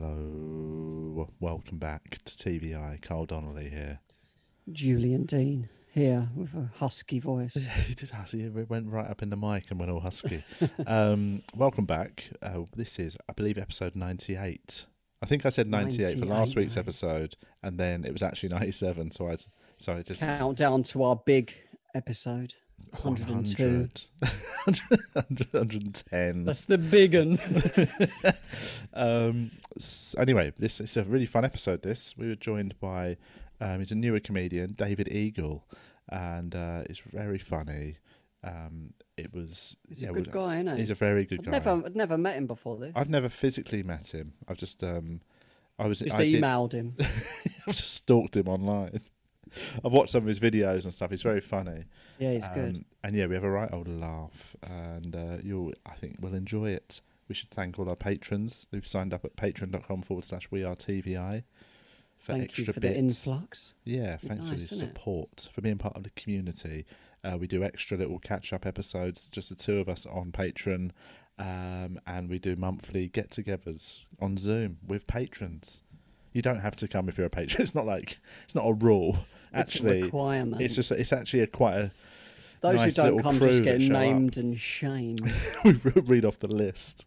Hello, welcome back to TVI. Carl Donnelly here. Julian Dean here with a husky voice. Yeah, he did husky. It went right up in the mic and went all husky. um, welcome back. Uh, this is, I believe, episode ninety-eight. I think I said ninety-eight, for last week's mate. episode, and then it was actually ninety-seven. So I, so I just Countdown to our big episode. 102. 100, 110. That's the big one. um, s- anyway, this is a really fun episode. This we were joined by um, he's a newer comedian, David Eagle, and uh, it's very funny. Um, it was He's yeah, a good well, guy, isn't he? He's a very good I've guy. never, I'd never met him before this. I've never physically met him. I've just um, I was Just I did- emailed him. I've just stalked him online. I've watched some of his videos and stuff. He's very funny. Yeah, he's good. Um, and yeah, we have a right old laugh, and uh, you'll, I think, will enjoy it. We should thank all our patrons who've signed up at patreon.com forward slash we are TVI for Thank extra you for bits. the influx. Yeah, thanks nice, for the isn't it? support, for being part of the community. Uh, we do extra little catch up episodes, just the two of us on Patreon, um, and we do monthly get togethers on Zoom with patrons. You don't have to come if you're a patron. It's not like it's not a rule. It's a Actually, requirement. it's just it's actually a quite a Those nice who don't come just get show up. named and shamed. we read off the list.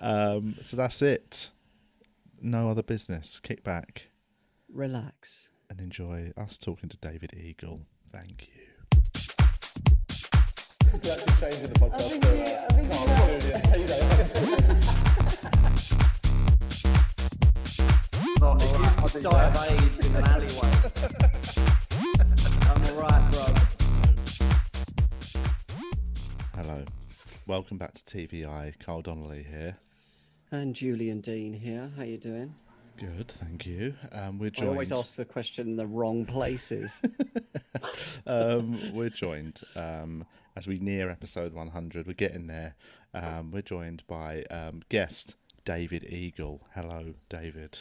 Um, so that's it. No other business. Kick back Relax. and enjoy us talking to David Eagle. Thank you. Die of AIDS in an alleyway. I'm alright, bro. Hello. Welcome back to TVI. Carl Donnelly here. And Julian Dean here. How are you doing? Good, thank you. Um, we're I always ask the question in the wrong places. um, we're joined um, as we near episode 100. We're getting there. Um, we're joined by um, guest David Eagle. Hello, David.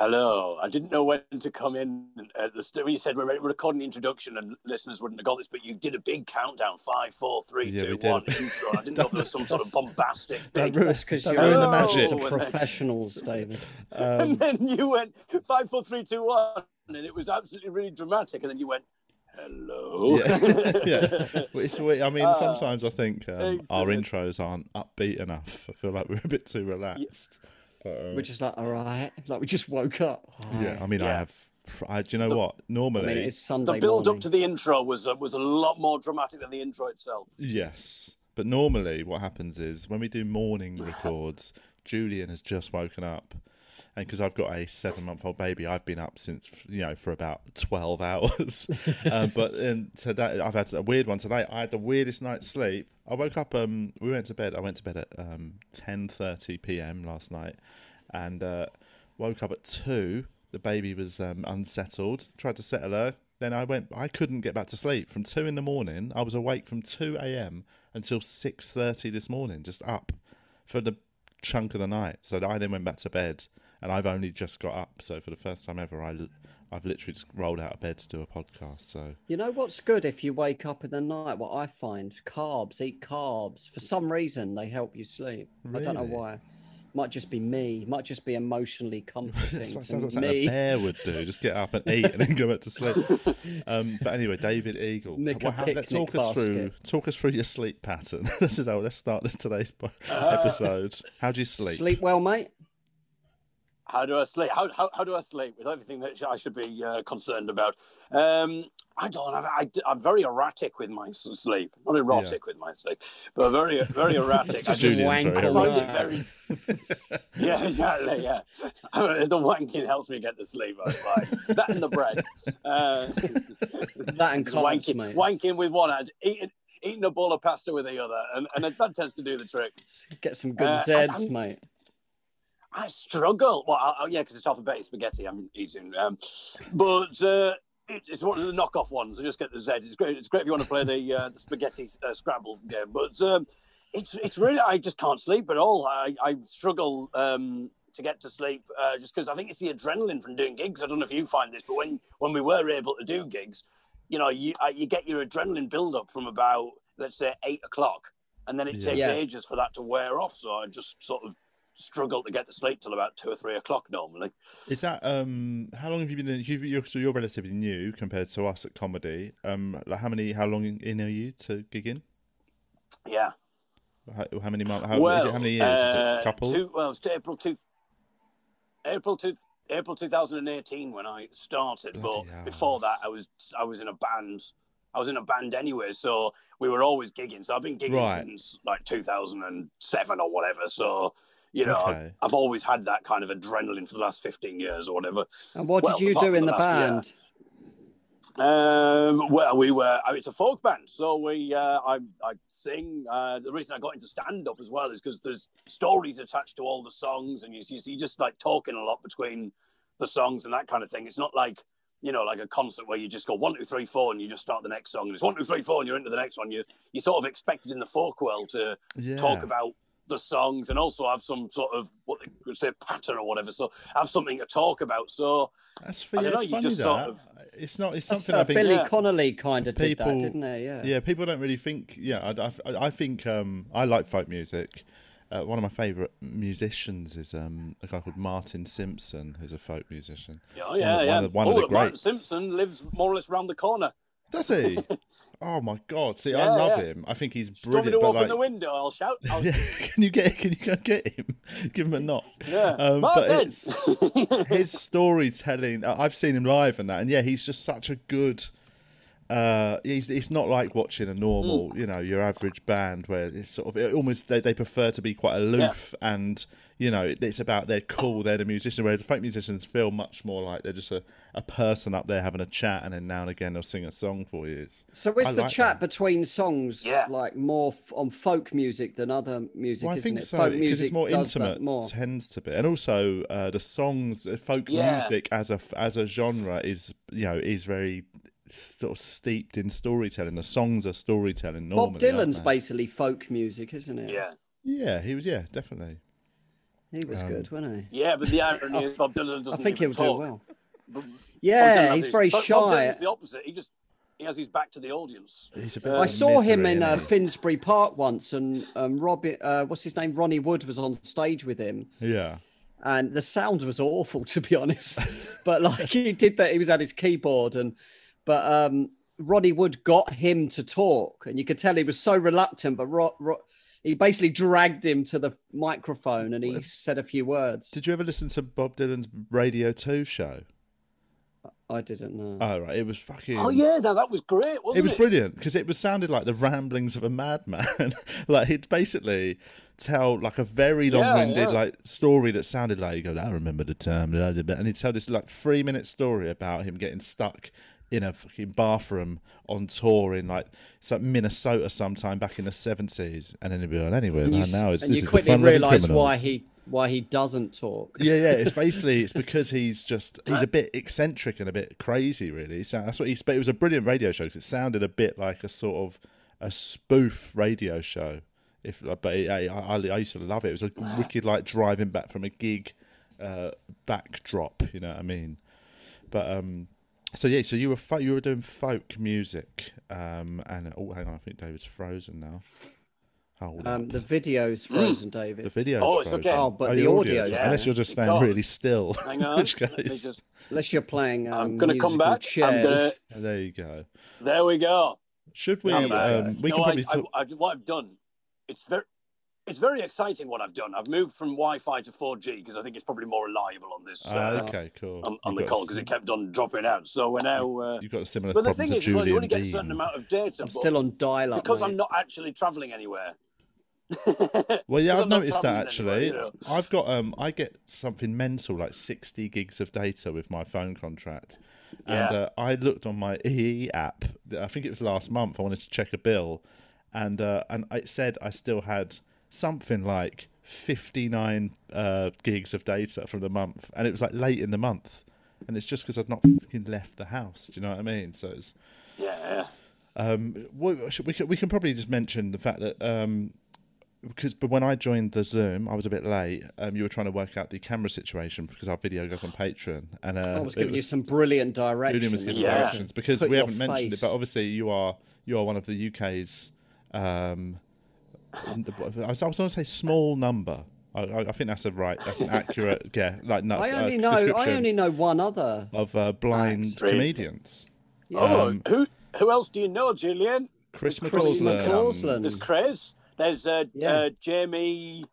Hello. I didn't know when to come in at the st- when you said we're, we're recording the introduction and listeners wouldn't have got this, but you did a big countdown five, four, three, Yeah, two, we one did. intro. I didn't know if there was some sort of bombastic Don't ruin, That's because you're ruin the magic. Some and then- professionals, David. and then you went five, four, three, two, one, and it was absolutely really dramatic. And then you went, "Hello." Yeah, yeah. It's, we- I mean, Ah, sometimes I think um, our intros aren't upbeat enough. I feel like we're a bit too relaxed. But, uh, We're just like, all right, like we just woke up. yeah, I mean, I have. I, do you know what? I Normally, mean, it's Sunday the build morning. up to the intro was uh, was a lot more dramatic than the intro itself. Yes. But normally, what happens is when we do morning records, Julian has just woken up. And because I've got a seven month old baby, I've been up since, you know, for about 12 hours. um, but in today, I've had a weird one today. I had the weirdest night's sleep. I woke up, um, we went to bed. I went to bed at um, 10.30 p.m. last night and uh, woke up at 2. The baby was um, unsettled. Tried to settle her. Then I went. I couldn't get back to sleep from two in the morning. I was awake from two a.m. until six thirty this morning, just up for the chunk of the night. So I then went back to bed, and I've only just got up. So for the first time ever, I, I've literally just rolled out of bed to do a podcast. So You know what's good if you wake up in the night? What I find carbs, eat carbs. For some reason, they help you sleep. I don't know why. Might just be me. Might just be emotionally comforting It's like- to sounds like something a me. bear would do. Just get up and eat and then go back to sleep. Um, but anyway, David Eagle, Nick a Well, how- let- picnic talk us through talk us through your sleep pattern. this is how let's start this today's po- episode. How do you sleep? Sleep well, mate. How do I sleep? How, how, how do I sleep with everything that I should be uh, concerned about? Um, I don't. I, I, am very erratic with my s- sleep. Not erotic with my sleep, but very very erratic. That's I just just wank very all find it very. yeah, exactly. Yeah, the wanking helps me get to sleep. I find that and the bread. Uh, That and carbs, wanking, mate. wanking with one hand, eating eating a bowl of pasta with the other, and, and that tends to do the trick. Get some good Uh, Zeds, I'm- mate. I struggle. Well, I, I- yeah, because it's alphabetic spaghetti I'm eating. Um, but uh, it, it's one of the knockoff ones. I just get the Z. It's great. It's great if you want to play the, uh, the spaghetti uh, Scrabble game. But um, it's it's really I just can't sleep at all. I, I struggle um, to get to sleep uh, just because I think it's the adrenaline from doing gigs. I don't know if you find this, but when when we were able to do gigs, you know, you uh, you get your adrenaline build up from about let's say eight o'clock, and then it Yeah. takes Yeah. ages for that to wear off. So I just sort of struggle to get to sleep till about two or three o'clock normally. Is that um? How long have you been in? you- You're, so you're relatively new compared to us at comedy. Um, like how many? How long in are you to gig in? Yeah. How, how many months? How, well, is it how many years? is it uh, a couple? Two, well, it's April two, April two, April 2018 when I started. Bloody but hell, before that, I was I was in a band. I was in a band anyway, so we were always gigging. So I've been gigging Right. since like 2007 or whatever. So you know, Okay. I've always had that kind of adrenaline for the last 15 years or whatever. And what Well, did you do in the the last year. band? Um, well, we were. uh, It's a folk band, so we. Uh, I I sing. Uh, the reason I got into stand up as well is because there's stories attached to all the songs, and you see, you just like talking a lot between the songs and that kind of thing. It's not like you know, like a concert where you just go one, two, three, four, and you just start the next song, and it's one, two, three, four, and you're into the next one. You you sort of expected in the folk world to yeah. talk about the songs and also have some sort of what they would say pattern or whatever. So have something to talk about. So That's I yeah, don't know, you funny just that. sort of- It's not. It's something uh, I think. Billy Yeah. Connolly kind of did People- that, didn't he? Yeah. Yeah, people don't really think. Yeah, I, I, I think um, I like folk music. Uh, one of my favourite musicians is um, a guy called Martin Simpson, who's a folk musician. yeah, One yeah, of- yeah. one of- one of oh, the Martin. Simpson lives more or less round the corner. Does he? oh my god! See, I love yeah. him. I think he's Do you want me brilliant. to open like, the window? I'll shout. I'll, yeah, can you get? Can you go get him? Give him a knock. yeah. Um, but Martin! it's his storytelling. I've seen him live and that, and yeah, he's just such a good. Uh, he's it's not like watching a normal, Mm. you know, your average band where it's sort of it almost they, they prefer to be quite aloof and you know it's about they're cool, they're the musician. Whereas the folk musicians feel much more like they're just a, a person up there having a chat, and then now and again they'll sing a song for you. So is I the like chat that. between songs Yeah. like more f- on folk music than other music? Well, I isn't think it? so folk because music it's more does that intimate. More. Tends to be, and also uh, the songs, uh, folk Yeah. music as a as a genre is you know is very sort of steeped in storytelling. The songs are storytelling. Normally, Bob Dylan's basically folk music, isn't it? yeah. Yeah, he was. Yeah, definitely. He was Um, good, wasn't he? Yeah, but the irony is Bob Dylan doesn't I think even he'll talk. do well. Bob Dylan Yeah, he's his- very Bob- shy. Bob Dylan's the opposite. He just he has his back to the audience. He's a bit. I of I a saw him in uh. Finsbury Park once, and um, Robbie, uh, what's his name, Ronnie Wood was on stage with him, Yeah. and the sound was awful to be honest. but like he did that, he was at his keyboard, and but um, Ronnie Wood got him to talk, and you could tell he was so reluctant, but Ro- Ro- he basically dragged him to the microphone, and he said a few words. Did you ever listen to Bob Dylan's Radio Two show? I didn't know. Oh right, it was fucking. Oh yeah, now that was great, wasn't It it? was brilliant because it was sounded like the ramblings of a madman. like he'd basically tell like a very long-winded yeah. like story that sounded like you go, I remember the time, blah, blah, blah," and he'd tell this like three-minute story about him getting stuck in a fucking bathroom on tour in like some Minnesota sometime back in the seventies, and then he'd be like, anyway, and you, now it's and this you is quickly realise why he why he doesn't talk. Yeah, yeah. It's basically it's because he's just he's a bit eccentric and a bit crazy, really. So that's what. But it was a brilliant radio show because it sounded a bit like a sort of a spoof radio show. If but it, I, I I used to love it. It was a wicked like driving back from a gig uh, backdrop. You know what I mean? But um. So yeah, so you were fo- you were doing folk music, um, and oh, hang on, I think David's frozen now. Hold Um, up. the video's frozen, David. The video. Oh, it's okay. Oh, but the audio's unless you're just staying really still. Hang on. which goes- just- Unless you're playing. Um, I'm gonna come back. I'm gonna. There you go. There we go. Should we? Um, we no, can probably I, talk. I, I, what I've done, it's very, it's very exciting what I've done. I've moved from Wi-Fi to 4G because I think it's probably more reliable on this Ah, uh, okay, cool. on, on the call because it kept on dropping out. So we're now. Uh, You've got a similar but the problem thing to is, as well, you Julian only get a certain amount of data. I'm but still on dial-up. because mate. I'm not actually traveling anywhere. Well, yeah, I've noticed that actually. anywhere, you know. I've got um, I get something mental like sixty gigs of data with my phone contract, and Yeah. uh, I looked on my EE app. I think it was last month. I wanted to check a bill, and uh, and it said I still had something like fifty nine uh, gigs of data from the month, and it was like late in the month, and it's just because I'd not fucking left the house. Do you know what I mean? So it's Yeah. um, we, should- we can we can probably just mention the fact that um, because but when I joined the Zoom, I was a bit late. Um, you were trying to work out the camera situation because our video goes on Patreon, and uh, I was it giving you some brilliant directions. Julian was giving Yeah. directions because Put we haven't mentioned it, but obviously you are you are one of the UK's. Um, I was, I was going to say small number I, I I think that's a right. That's an accurate. Yeah, like no. I uh, only know. I only know one other. of uh, blind Acts. Really? comedians. Oh, Um, who who else do you know, Julian? Chris Chris McCausland. McCausland. There's Chris. There's uh, Yeah. uh, Jamie.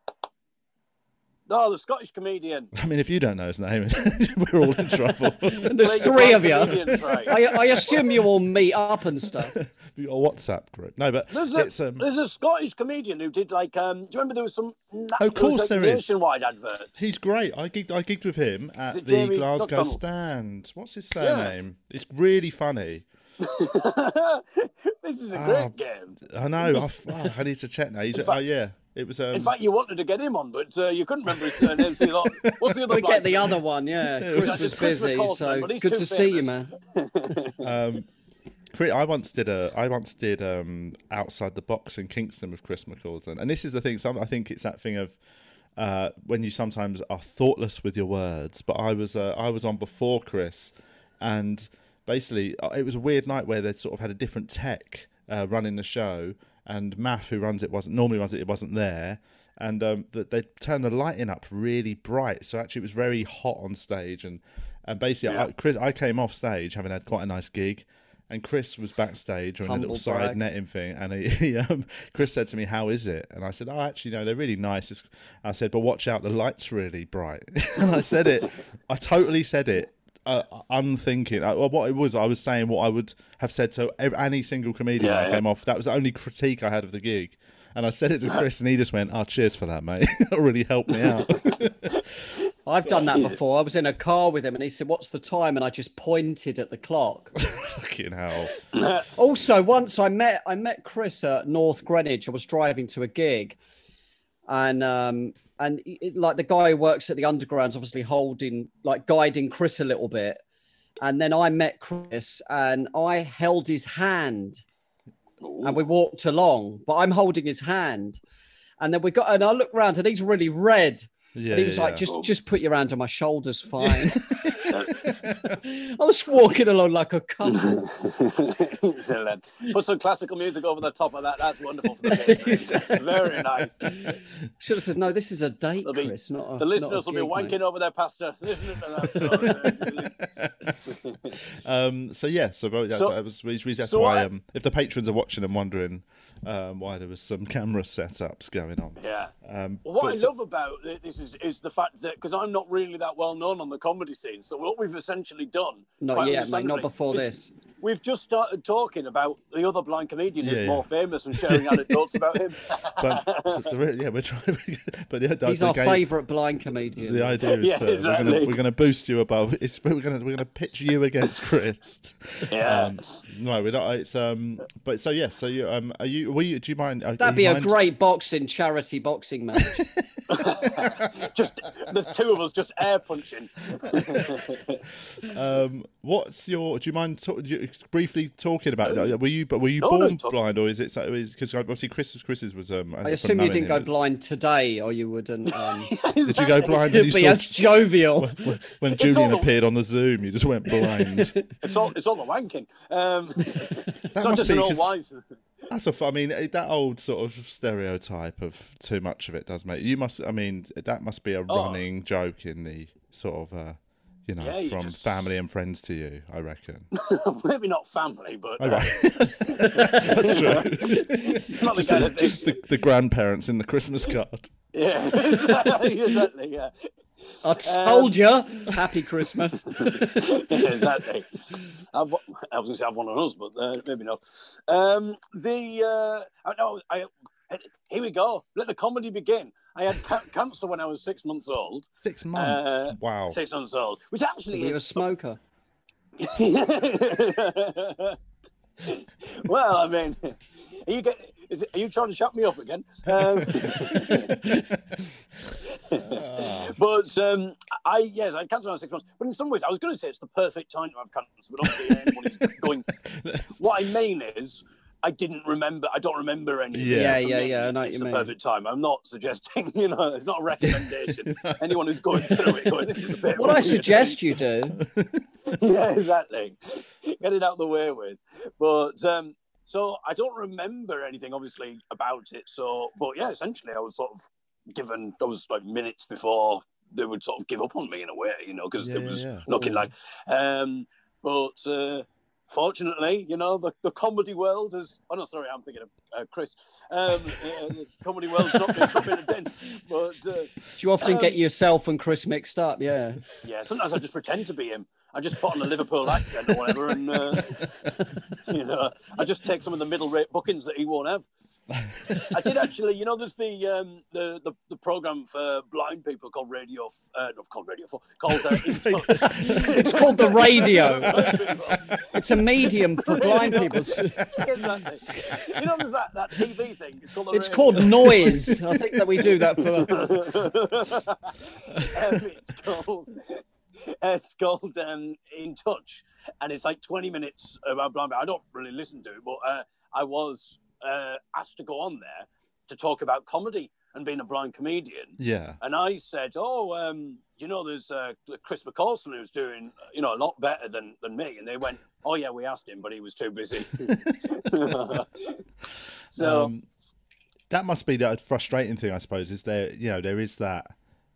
No, the Scottish comedian. I mean, if you don't know his name, we're all in trouble. There's Play three of you. right? I, I assume you all meet up and stuff. a WhatsApp group. No, but There's a, it's um, there's a Scottish comedian who did like um. Do you remember there was some? Na- Of there was, course like, there is. Nationwide adverts. he's great. I gigged, I gigged with him at the Jamie Glasgow McDonald? stand. What's his surname? It's really funny. this is a great Ah, game. I know. I, oh, I need to check now. He's, In oh yeah, it was. Um, In fact, you wanted to get him on, but uh, you couldn't remember his surname. So you thought, what's the other? We get the other one, yeah. Yeah, Chris it's was busy, McCausland, so but good too to see you, man. um, Chris- I once did a I once did um, outside the box in Kingston with Chris McCausland, and this is the thing. Some I think it's that thing of uh, when you sometimes are thoughtless with your words. But I was uh, I was on before Chris, and basically uh, it was a weird night where they sort of had a different tech uh, running the show, and Math who runs it wasn't normally runs it. It wasn't there. And um, that they turned the lighting up really bright, so actually it was very hot on stage. And and basically, I, Chris, I came off stage having had quite a nice gig, and Chris was backstage on a little side brag. netting thing, and he, he, um, Chris said to me, "How is it?" And I said, "Oh, actually, no, they're really nice." It's, I said, "But watch out, the light's really bright." and I said it, I totally said it, uh, unthinking. Uh, well, what it was, I was saying what I would have said to ev- any single comedian Yeah, when I yeah. came off. That was the only critique I had of the gig. And I said it to Chris, and he just went, "Oh, cheers for that, mate. that really helped me out." I've done that before. I was in a car with him and he said, What's the time? And I just pointed at the clock. Fucking hell. also, once I met I met Chris at North Greenwich. I was driving to a gig, and um, and it, like the guy who works at the underground's obviously holding like guiding Chris a little bit, and then I met Chris and I held his hand, and we walked along, but I'm holding his hand, and then we got and I looked round and he's really red. Yeah, and he was yeah, like, yeah. just just put your hand on my shoulders, fine. I was walking along like a cunt. Excellent. Put some classical music over the top of that. That's wonderful. For the game. Very nice. Should have said, no, this is a date, be- Chris, not a The listeners not will a be wanking mate. over their pasta listening to that. Um, so yeah, so, that, So- that was which, which, that's so why I- um, if the patrons are watching and wondering um, why there was some camera setups going on. yeah. Um, Well, what but I so- love about this is is the fact that because I'm not really that well known on the comedy scene, so what we've essentially done, Not yet, mate, not before is this. We've just started talking about the other blind comedian who's Yeah, more famous and sharing anecdotes about him. but the, yeah, we're trying. But the, the, He's the our favourite blind comedian. The idea is Yeah, that we're exactly. gonna we're gonna boost you above. It's we're gonna we're gonna pitch you against Chris. Yeah. Um, no, we're not. It's um. But so yes. So you um. Are you? Were you? Do you mind? uh, That'd you be a great boxing charity boxing match. just the two of us just air punching. Um. What's your? Do you mind talk, you, briefly talking about? it? Were you? But were you No, no, born talk- blind, or is it? Because obviously Chris's Chris's was um. I assume you didn't go blind today, or you wouldn't. Um, Did you go blind when you be saw as jovial. when Julian all- appeared on the Zoom? You just went blind. It's all it's all the wanking. Um, it's not must just be an old 'cause- wife. That's a. f- I mean, that old sort of stereotype of too much of it does make you must. I mean, that must be a running joke in the sort of, uh, you know. Yeah, you from just- family and friends to you. I reckon. Maybe not family, but Oh, uh, right. That's true. it's not the kind. Just the, the grandparents in the Christmas card. Yeah, exactly. Yeah, I told you. Happy Christmas. exactly. I've, I was going to say I've one on us, but uh, maybe not. Um, the uh, I, know I, here we go. Let the comedy begin. I had ca- cancer when I was six months old. Six months. Uh, wow. Six months old, which actually Were you a is smoker? well, I mean, are you get, is it, are you trying to shut me up again? Um, but um, I yes, I had cancer when I was six months. But in some ways, I was going to say it's the perfect time to have cancer. But obviously, anyone who's going. What I mean is. I didn't remember. I don't remember any. Yeah. Yeah, yeah, yeah, I know it's you the mean. perfect time. I'm not suggesting. You know, it's not a recommendation. Anyone who's going through it, going, this is a bit. What I suggest you do. yeah, exactly. Get it out of the way with. But um, so I don't remember anything obviously about it. So, but yeah, essentially, I was sort of given those like minutes before they would sort of give up on me in a way, you know, because Yeah, it was yeah. looking like. Um, but uh, fortunately, you know, the, the comedy world is. Oh no, sorry, I'm thinking of uh, Chris. Um, uh, the comedy world's not been, not been a dent, but uh, Do you often Um, get yourself and Chris mixed up? Yeah. yeah, sometimes I just pretend to be him. I just put on a Liverpool accent or whatever, and uh, you know, I just take some of the middle-rate bookings that he won't have. I did actually, you know, there's the um, the, the the program for blind people called Radio, uh, not called Radio Four, called uh, It's called the radio. It's a medium for blind people. You know, there's that, that TV thing. It's called. It's radio. called noise. I think that we do that for. um, it's called it's called um, In Touch, and it's like 20 minutes about blind. people. I don't really listen to it, but uh, I was uh, asked to go on there to talk about comedy and being a blind comedian. Yeah. And I said, "Oh, um, you know there's uh, Chris McCausland who's doing you know a lot better than than me?" And they went, "Oh yeah, we asked him, but he was too busy." so um, that must be the frustrating thing, I suppose. Is there, you know, there is that,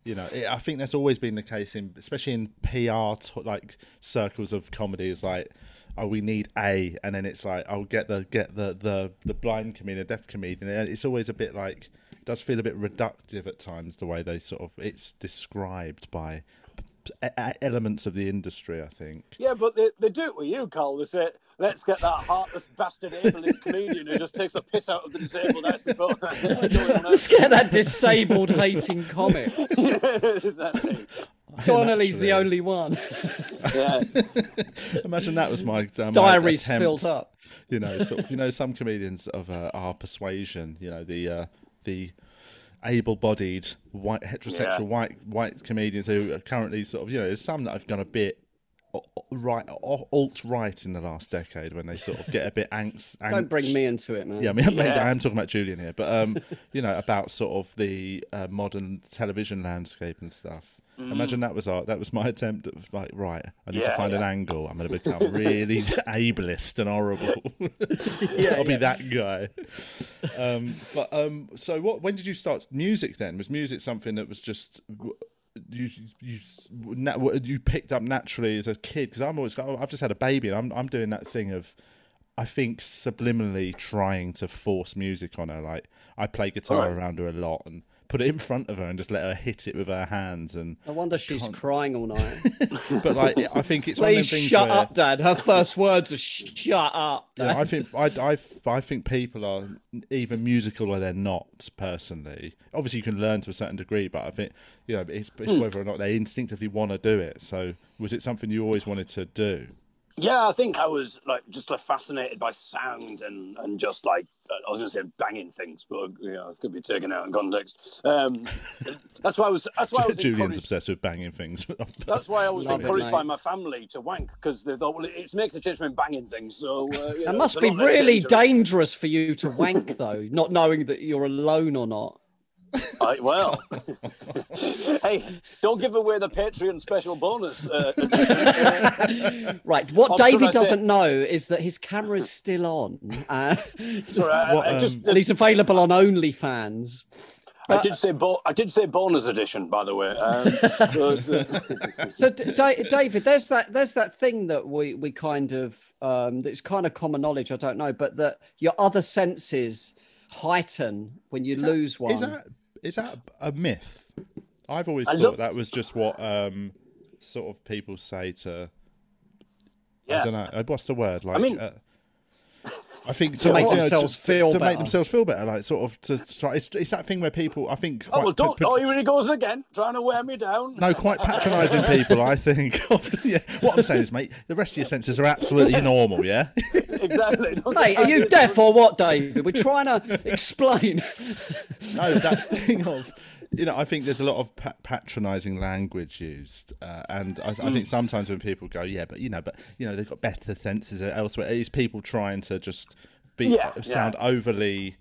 you know, it, I think that's always been the case in, especially in PR t- like circles of comedy. Is like, oh, we need a, and then it's like, oh, get the get the the the blind comedian, deaf comedian. And It's always a bit like, it does feel a bit reductive at times the way they sort of it's described by elements of the industry. I think. Yeah, but they, they do it with you, Carl. They say, let's get that heartless bastard ableist comedian who just takes the piss out of the disabled as before. Let's get that disabled hating comic. exactly. Donnelly's the only one. Yeah. Imagine that was my, uh, my Diaries attempt. filled up. you know, sort of, you know, some comedians of uh, our persuasion, you know, the uh, the able-bodied white heterosexual Yeah. white white comedians who are currently sort of, you know, there's some that have gone a bit o- o- right alt right in the last decade when they sort of get a bit angst. Don't bring me into it, man. Yeah, I mean, yeah. I am talking about Julian here, but um, you know, about sort of the uh, modern television landscape and stuff. Imagine that was our that was my attempt at like right. I need to Yeah, find an angle. I'm going to become really ableist and horrible. yeah, I'll be that guy. Um, but um, so what? When did you start music? Then was music something that was just you you what you picked up naturally as a kid? Because I'm always I've just had a baby and I'm I'm doing that thing of I think subliminally trying to force music on her. Like I play guitar Right. around her a lot and put it in front of her and just let her hit it with her hands. And No wonder she's crying all night. but like I think it's one of Please things shut where, up, Dad. Her first words are shut up, Yeah, I think I, I, I think people are either musical or they're not. Personally, obviously you can learn to a certain degree, but I think you know it's, it's hmm. whether or not they instinctively want to do it. So, was it something you always wanted to do? Yeah, I think I was like just like fascinated by sound and and just like I was going to say banging things, but you know, it could be taken out in context. Um, that's why I was. That's why I was Julian's encouraged- obsessed with banging things. That's why I was Love it, encouraged by my family to wank because they thought, well, it makes a change from banging things. So uh, you That know, must be really dangerous. dangerous for you to wank, though, not knowing that you're alone or not. I, well, hey, don't give away the Patreon special bonus. Uh, Right. What What should David say? doesn't know is that his camera is still on, uh, sorry, I, What, I just um, and he's available on OnlyFans. I did say bo- I did say bonus edition, by the way. Um, but, uh, So, D- David, there's that there's that thing that we we kind of um, that's kind of common knowledge. I don't know, but that your other senses heighten when you lose one. Is that is that a myth? I've always I thought love- that was just what um, sort of people say to. I don't know. What's the word? Like, mean- uh, I think sort make of, you know, themselves to, feel to better. make themselves feel better. Like sort of to try. It's, it's that thing where people. I think. Oh Quite, well, don't. pat- Oh, here he goes again, trying to wear me down. no, quite patronising people. I think. Yeah. What I'm saying is, mate, the rest of your senses are absolutely normal. Yeah. exactly. Don't Hey, are you deaf or what, David? We're trying to explain. no, that thing of you know, I think there's a lot of pa- patronising language used, uh, and I, I Hmm. think sometimes when people go, yeah, but you know, but you know, they've got better senses elsewhere. It's people trying to just be Yeah, sound overly.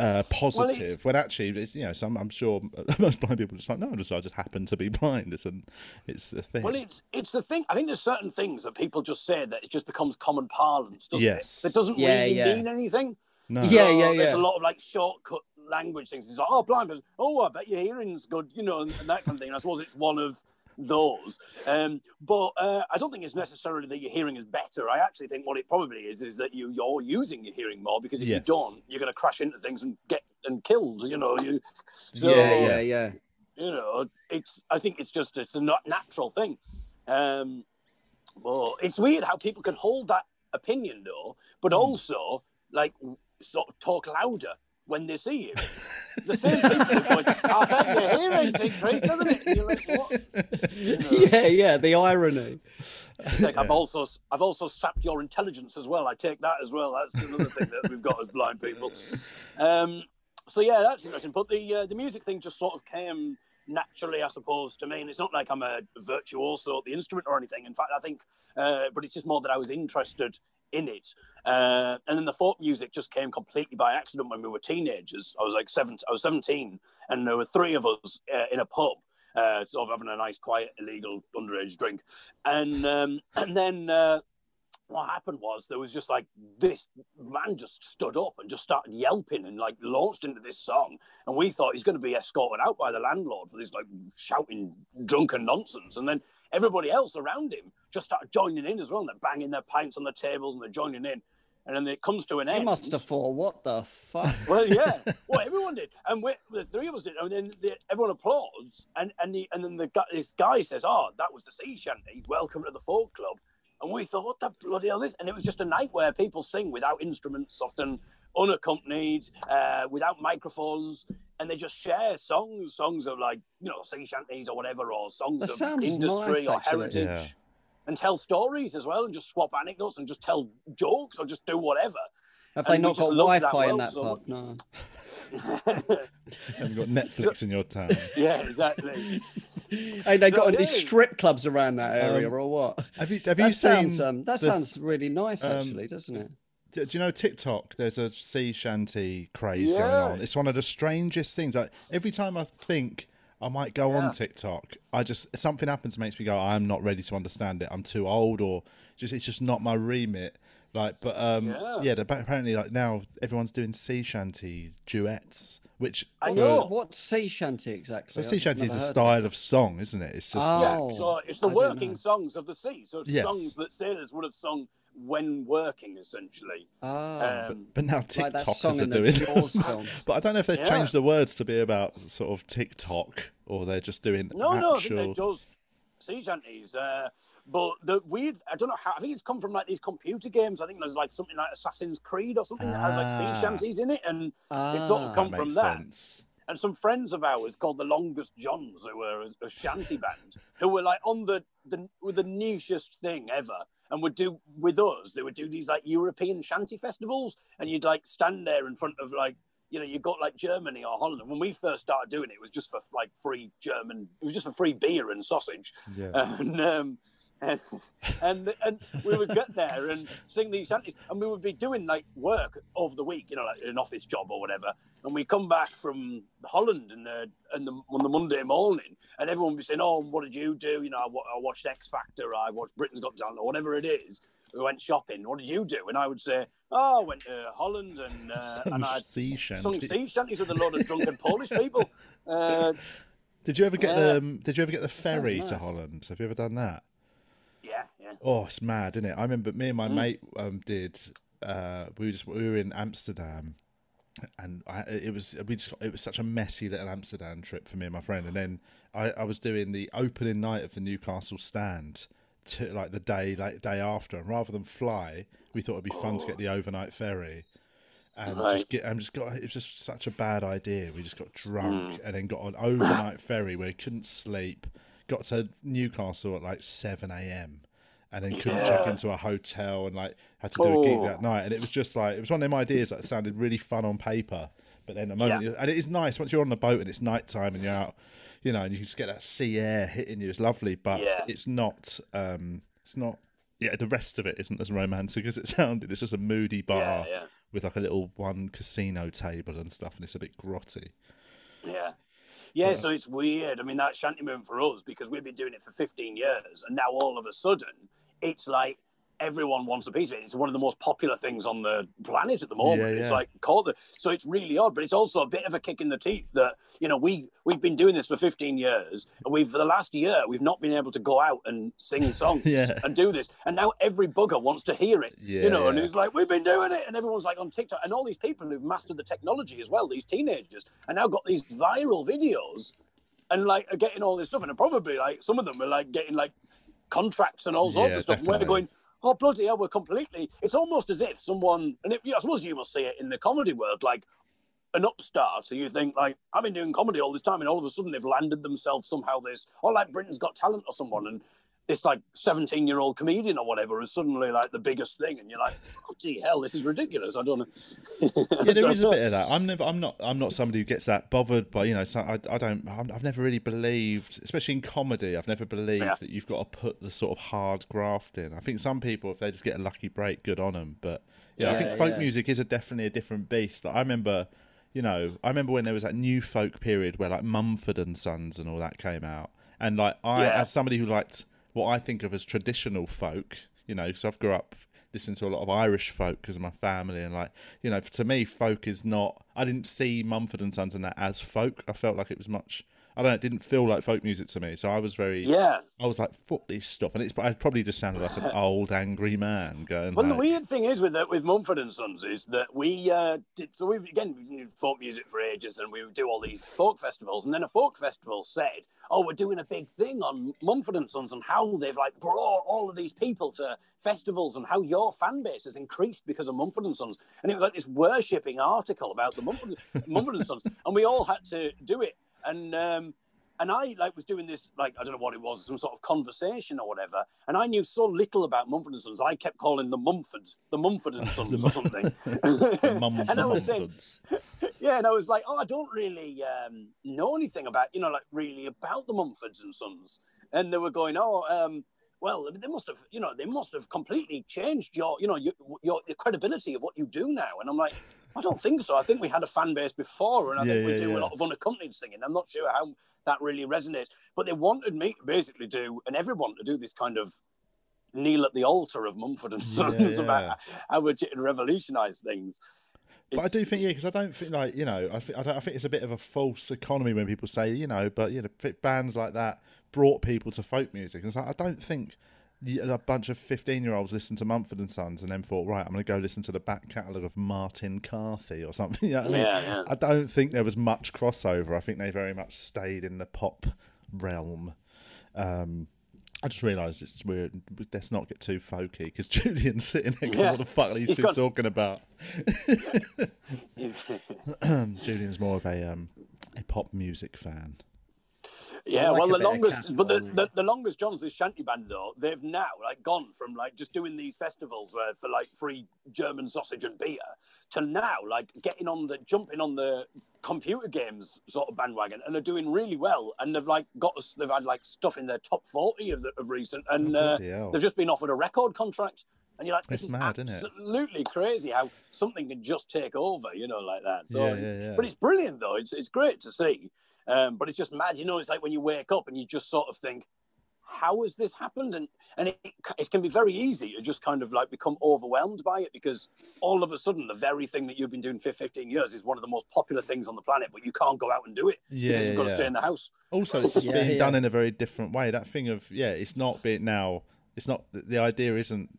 Uh, positive it's- when actually it's you know some I'm sure most blind people are just like no I just I just happen to be blind it's an it's a thing Well, it's it's the thing. I think there's certain things that people just say that it just becomes common parlance, doesn't Yes. it? That doesn't Yeah, really yeah. mean anything. no Yeah, So yeah, There's a lot of like shortcut language things. It's like, oh, blind person. Oh, I bet your hearing's good, you know, and, and that kind of thing. And I suppose it's one of those. Um, but uh, I don't think it's necessarily that your hearing is better. I actually think what it probably is is that you you're using your hearing more because if Yes. you don't, you're going to crash into things and get and killed. You know, you. So, yeah, yeah, yeah. you know, it's. I think it's just it's a not natural thing. Um, well, it's weird how people can hold that opinion though, but also like sort of talk louder when they see you. The same people are going, I bet your hearing's increased, doesn't it? And you're like, what? You know, Yeah, yeah. The irony. it's like I've also I've also sapped your intelligence as well. I take that as well. That's another thing that we've got as blind people. Um, so yeah, that's interesting. But the uh, the music thing just sort of came naturally, I suppose, to me. And it's not like I'm a virtuoso at the instrument or anything. In fact, I think, uh, but it's just more that I was interested in it. Uh, and then the folk music just came completely by accident when we were teenagers. I was like seven, I was 17, and there were three of us uh, in a pub, uh, sort of having a nice, quiet, illegal underage drink. And um, and then uh, what happened was there was just like this man just stood up and just started yelping and like launched into this song. And we thought he's going to be escorted out by the landlord for this like shouting drunken nonsense. And then everybody else around him just started joining in as well. And they're banging their pints on the tables and they're joining in. And then it comes to an He end. must have thought, what the fuck? Well, yeah. Well, everyone did, and we, the three of us did, and then the, everyone applauds, and and the, and then the guy, this guy says, "Oh, that was the sea shanty. Welcome to the folk club." And we thought, "What the bloody hell is?" this?" And it was just a night where people sing without instruments, often unaccompanied, uh, without microphones, and they just share songs, songs of like you know sea shanties or whatever, or songs That of industry nice, or heritage. Yeah. And tell stories as well, and just swap anecdotes, and just tell jokes, or just do whatever. Have they And we not got love that Wi-Fi in that so pub? much. No. Have you got Netflix in your town? yeah, exactly. Hey, they So, got any yeah. strip clubs around that area Um, or what? Have you have you That seen? sounds um, that the- sounds really nice, um, actually, doesn't it? Do do you know TikTok? There's a sea shanty craze going on. It's one of the strangest things. Like every time I think I might go Yeah. on TikTok, I just something happens makes me go, I'm not ready to understand it. I'm too old, or just it's just not my remit. Like, but um, Yeah. yeah, the- apparently like now everyone's doing sea shanty duets, which I for- know. What's, what's sea shanty exactly? So sea shanty is a heard of style of song, isn't it? It's just Ah. Yeah, Oh, so it's the I working songs of the sea. So it's Yes. songs that sailors would have sung when working, essentially. Ah, Um, but now TikTokers song are doing. Jaws but I don't know if they've Yeah. changed the words to be about sort of TikTok or they're just doing no, no, I think they're just sea shanties. Uh, but the weird, I don't know how, I think it's come from like these computer games. I think there's like something like Assassin's Creed or something that has like Ah. sea shanties in it. And it's sort of Ah. come that from makes that. sense. and some friends of ours called the Longest Johns, who were a, a shanty band, who were like on the the with the nichest thing ever, and would do with us. They would do these like European shanty festivals, and you'd like stand there in front of like you know you got like Germany or Holland. When we first started doing it, it was just for like free German. It was just for free beer and sausage, Yeah. and. Um, and, and and we would get there and sing these shanties, and we would be doing like work over the week, you know, like an office job or whatever. And we come back from Holland and the and the, on the Monday morning, and everyone would be saying, "Oh, what did you do? You know, I, I watched X Factor, I watched Britain's Got Talent, or whatever it is." We went shopping. What did you do? And I would say, "Oh, I went to Holland and uh, and I sea sung sea shanties with a lot of drunken Polish people." Uh, Did you ever get Yeah. the um, Did you ever get the ferry to. Holland? Have you ever done that? Oh, it's mad, isn't it? I remember me and Mm. my mate um, did. Uh, we were just we were in Amsterdam, and I, it was we just got, it was such a messy little Amsterdam trip for me and my friend. And then I, I was doing the opening night of the Newcastle stand, to like the day like day after. And rather than fly, we thought it'd be fun to get the overnight ferry. And Right. just get, and just got. It was just such a bad idea. We just got drunk and then got an overnight ferry where we couldn't sleep. Got to Newcastle at like seven a.m. and then couldn't check into a hotel and like had to do a gig that night. And it was just like it was one of them ideas that sounded really fun on paper, but then the moment you, and it is nice once you're on the boat and it's nighttime and you're out, you know, and you just get that sea air hitting you. It's lovely, but Yeah. it's not. um It's not. Yeah, the rest of it isn't as romantic as it sounded. It's just a moody bar Yeah, yeah. with like a little one casino table and stuff, and it's a bit grotty. Yeah. Yeah, so it's weird. I mean, that shanty moon for us because we've been doing it for 15 years, and now all of a sudden it's like everyone wants a piece of it. It's one of the most popular things on the planet at the moment. Yeah, It's like called the, so it's really odd, but it's also a bit of a kick in the teeth that you know we we've been doing this for 15 years, and we've for the last year we've not been able to go out and sing songs Yeah. and do this, and now every bugger wants to hear it. Yeah, you know, and it's like we've been doing it, and everyone's like on TikTok, and all these people who've mastered the technology as well, these teenagers, and now got these viral videos and like are getting all this stuff, and probably like some of them are like getting like contracts and all sorts Yeah, of stuff. Where they're going, oh bloody hell, we're completely. It's almost as if someone, and it, I suppose you must see it in the comedy world, like an upstart. So you think like I've been doing comedy all this time, and all of a sudden they've landed themselves somehow this, or like Britain's Got Talent or someone, and this like 17 year old comedian or whatever is suddenly like the biggest thing, and you're like, bloody hell, this is ridiculous. I don't know. yeah, there is a bit of that. I'm never, I'm not, I'm not somebody who gets that bothered by, you know, so I, I don't, I'm, I've never really believed, especially in comedy, I've never believed Yeah. that you've got to put the sort of hard graft in. I think some people, if they just get a lucky break, good on them. But yeah, I think folk yeah. music is a definitely a different beast. Like, I remember, you know, I remember when there was that new folk period where like Mumford and Sons and all that came out, and like I, Yeah. as somebody who liked what I think of as traditional folk, you know, because I've grew up listening to a lot of Irish folk because of my family, and like, you know, to me, folk is not. I didn't see Mumford and Sons and that as folk. I felt like it was much. I don't know. It didn't feel like folk music to me, so I was very. Yeah. I was like, "Fuck this stuff," and it's. I probably just sounded like an old angry man going. Well, the weird thing is with with Mumford and Sons is that we uh, did so. We again we did folk music for ages, and we would do all these folk festivals. And then a folk festival said, "Oh, we're doing a big thing on Mumford and Sons and how they've like brought all of these people to festivals and how your fan base has increased because of Mumford and Sons." And it was like this worshipping article about the Mumford, Mumford and Sons, and we all had to do it. And um, and I like was doing this like I don't know what it was, some sort of conversation or whatever. And I knew so little about Mumford and Sons, I kept calling them Mumfords, the Mumford and Sons or something. and I was saying, yeah, and I was like, oh, I don't really um, know anything about, you know, like really about the Mumfords and Sons. And they were going, oh, um, well, they must have, you know, they must have completely changed your, you know, your, your the credibility of what you do now. And I'm like, I don't think so. I think we had a fan base before, and I Yeah, think we yeah, do yeah. a lot of unaccompanied singing. I'm not sure how that really resonates, but they wanted me to basically do, and everyone to do this kind of kneel at the altar of Mumford and Sons about how we're revolutionise things. But I do think, yeah, because I don't think like you know, I think I, don't, I think it's a bit of a false economy when people say, you know, but you know, bands like that brought people to folk music. And it's like, I don't think a bunch of fifteen-year-olds listened to Mumford and Sons and then thought, right, I'm going to go listen to the back catalogue of Martin Carthy or something. You know what I mean? Yeah, yeah. I don't think there was much crossover. I think they very much stayed in the pop realm. Um, I just realised it's weird. Let's not get too folky because Julian's sitting there. going, Yeah. What the fuck are these two got- talking about? Julian's more of a um, a pop music fan. Yeah, like well, the longest, but the, the, the longest John's is shanty band though, they've now like gone from like just doing these festivals where for like free German sausage and beer to now like getting on the jumping on the computer games sort of bandwagon and are doing really well. And they've like got us they've had like stuff in their top forty of the of recent and Oh, uh, they've just been offered a record contract. And you're like this It's is mad, isn't it? absolutely crazy how something can just take over you know like that. So Yeah, yeah, yeah. but it's brilliant though. It's it's great to see um, but it's just mad, you know. It's like when you wake up and you just sort of think, "How has this happened?" And and it, it can be very easy to just kind of like become overwhelmed by it because all of a sudden the very thing that you've been doing for 15 years is one of the most popular things on the planet, but you can't go out and do it Yeah, because you've got to stay in the house. Also, it's just Yeah, being yeah. done in a very different way. That thing of yeah, it's not being now. It's not the idea isn't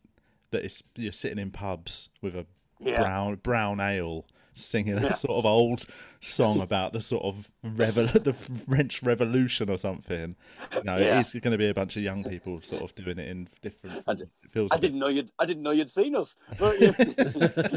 that it's you're sitting in pubs with a Yeah. brown brown ale singing a sort of old song about the sort of revol- the French Revolution or something. No, Yeah. it's going to be a bunch of young people sort of doing it in different. I did- it feels. I a bit- didn't know you'd I didn't know you'd seen us, but you,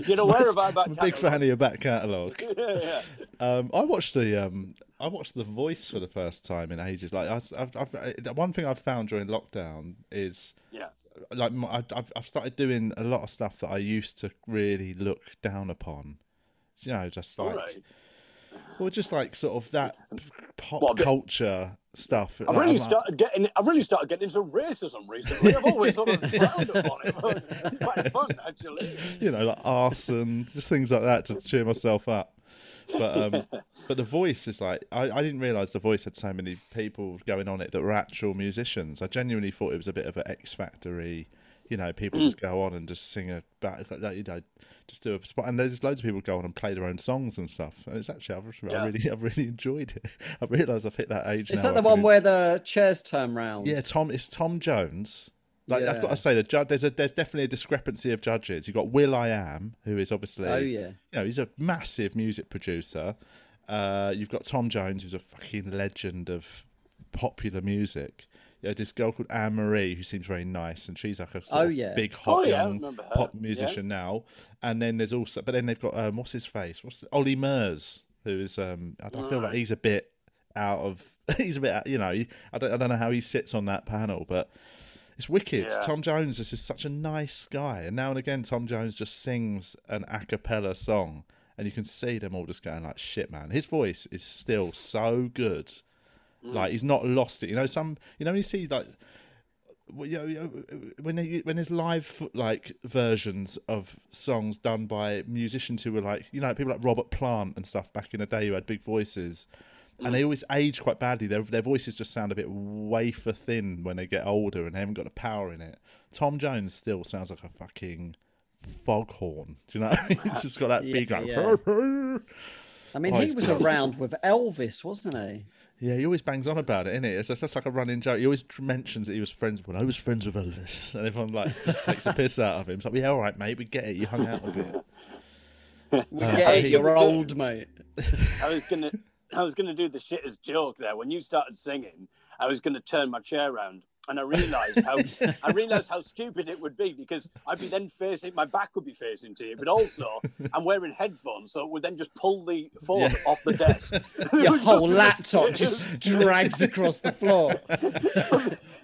you're aware of our back I'm a big fan of your back catalogue. yeah, yeah. Um, I watched the um, I watched The Voice for the first time in ages. Like, I, I've, I've, one thing I've found during lockdown is yeah. like my, I've, I've started doing a lot of stuff that I used to really look down upon. You know, just like right. well, just like sort of that pop What, a bit- culture stuff. I've really like- started getting. I've really started getting into racism recently. I've always sort of frowned upon it. but It's quite fun, actually. you know, like arson, just things like that to cheer myself up. But um, but the voice is like I, I didn't realize the voice had so many people going on it that were actual musicians. I genuinely thought it was a bit of an X Factory you know, people just go on and just sing a back, like, you know, just do a spot. And there's loads of people go on and play their own songs and stuff. And it's actually, I've, Yeah. I really, I've really enjoyed it. I've realised I've hit that age Is that the I one can- where the chairs turn round? Yeah, Tom. It's Tom Jones. Like I've got to say, the judge. There's a there's definitely a discrepancy of judges. You've got Will I Am, who is obviously, Oh yeah. you know, he's a massive music producer. Uh, you've got Tom Jones, who's a fucking legend of popular music. You know, this girl called Anne Marie, who seems very nice, and she's like a Oh, yeah. big hot Oh, yeah, young remember her. pop Yeah. musician now. And then there's also, but then they've got um, what's his face? What's the, Ollie Murs, who is um, I, I feel like he's a bit out of, he's a bit, you know, I don't, I don't know how he sits on that panel, but it's wicked. Yeah. Tom Jones is just such a nice guy, and now and again, Tom Jones just sings an a cappella song, and you can see them all just going like, "Shit, man!" His voice is still so good. Mm. Like he's not lost it. You know, some you know when you see like. You know, when they, when there's live like versions of songs done by musicians who were like you know people like Robert Plant and stuff back in the day who had big voices, and they mm. always age quite badly. Their their voices just sound a bit wafer thin when they get older and they haven't got the power in it. Tom Jones still sounds like a fucking foghorn. Do you know? what I mean? He's just got that big like. yeah. I mean, Oh, he was around with Elvis, wasn't he? Yeah, he always bangs on about it, isn't it? It's just, that's like a running joke. He always mentions that he was friends when I was friends with Elvis, and everyone like just takes a piss out of him. It's like, yeah, all right, mate, we get it. You hung out a bit. yeah, he- you're old, mate. I was gonna, I was gonna do the shittest joke there when you started singing. I was gonna turn my chair around, and I realised how I realised how stupid it would be because I'd be then facing my back would be facing to you, but also I'm wearing headphones, so it would then just pull the phone Yeah. off the desk. Your whole laptop just drags across the floor.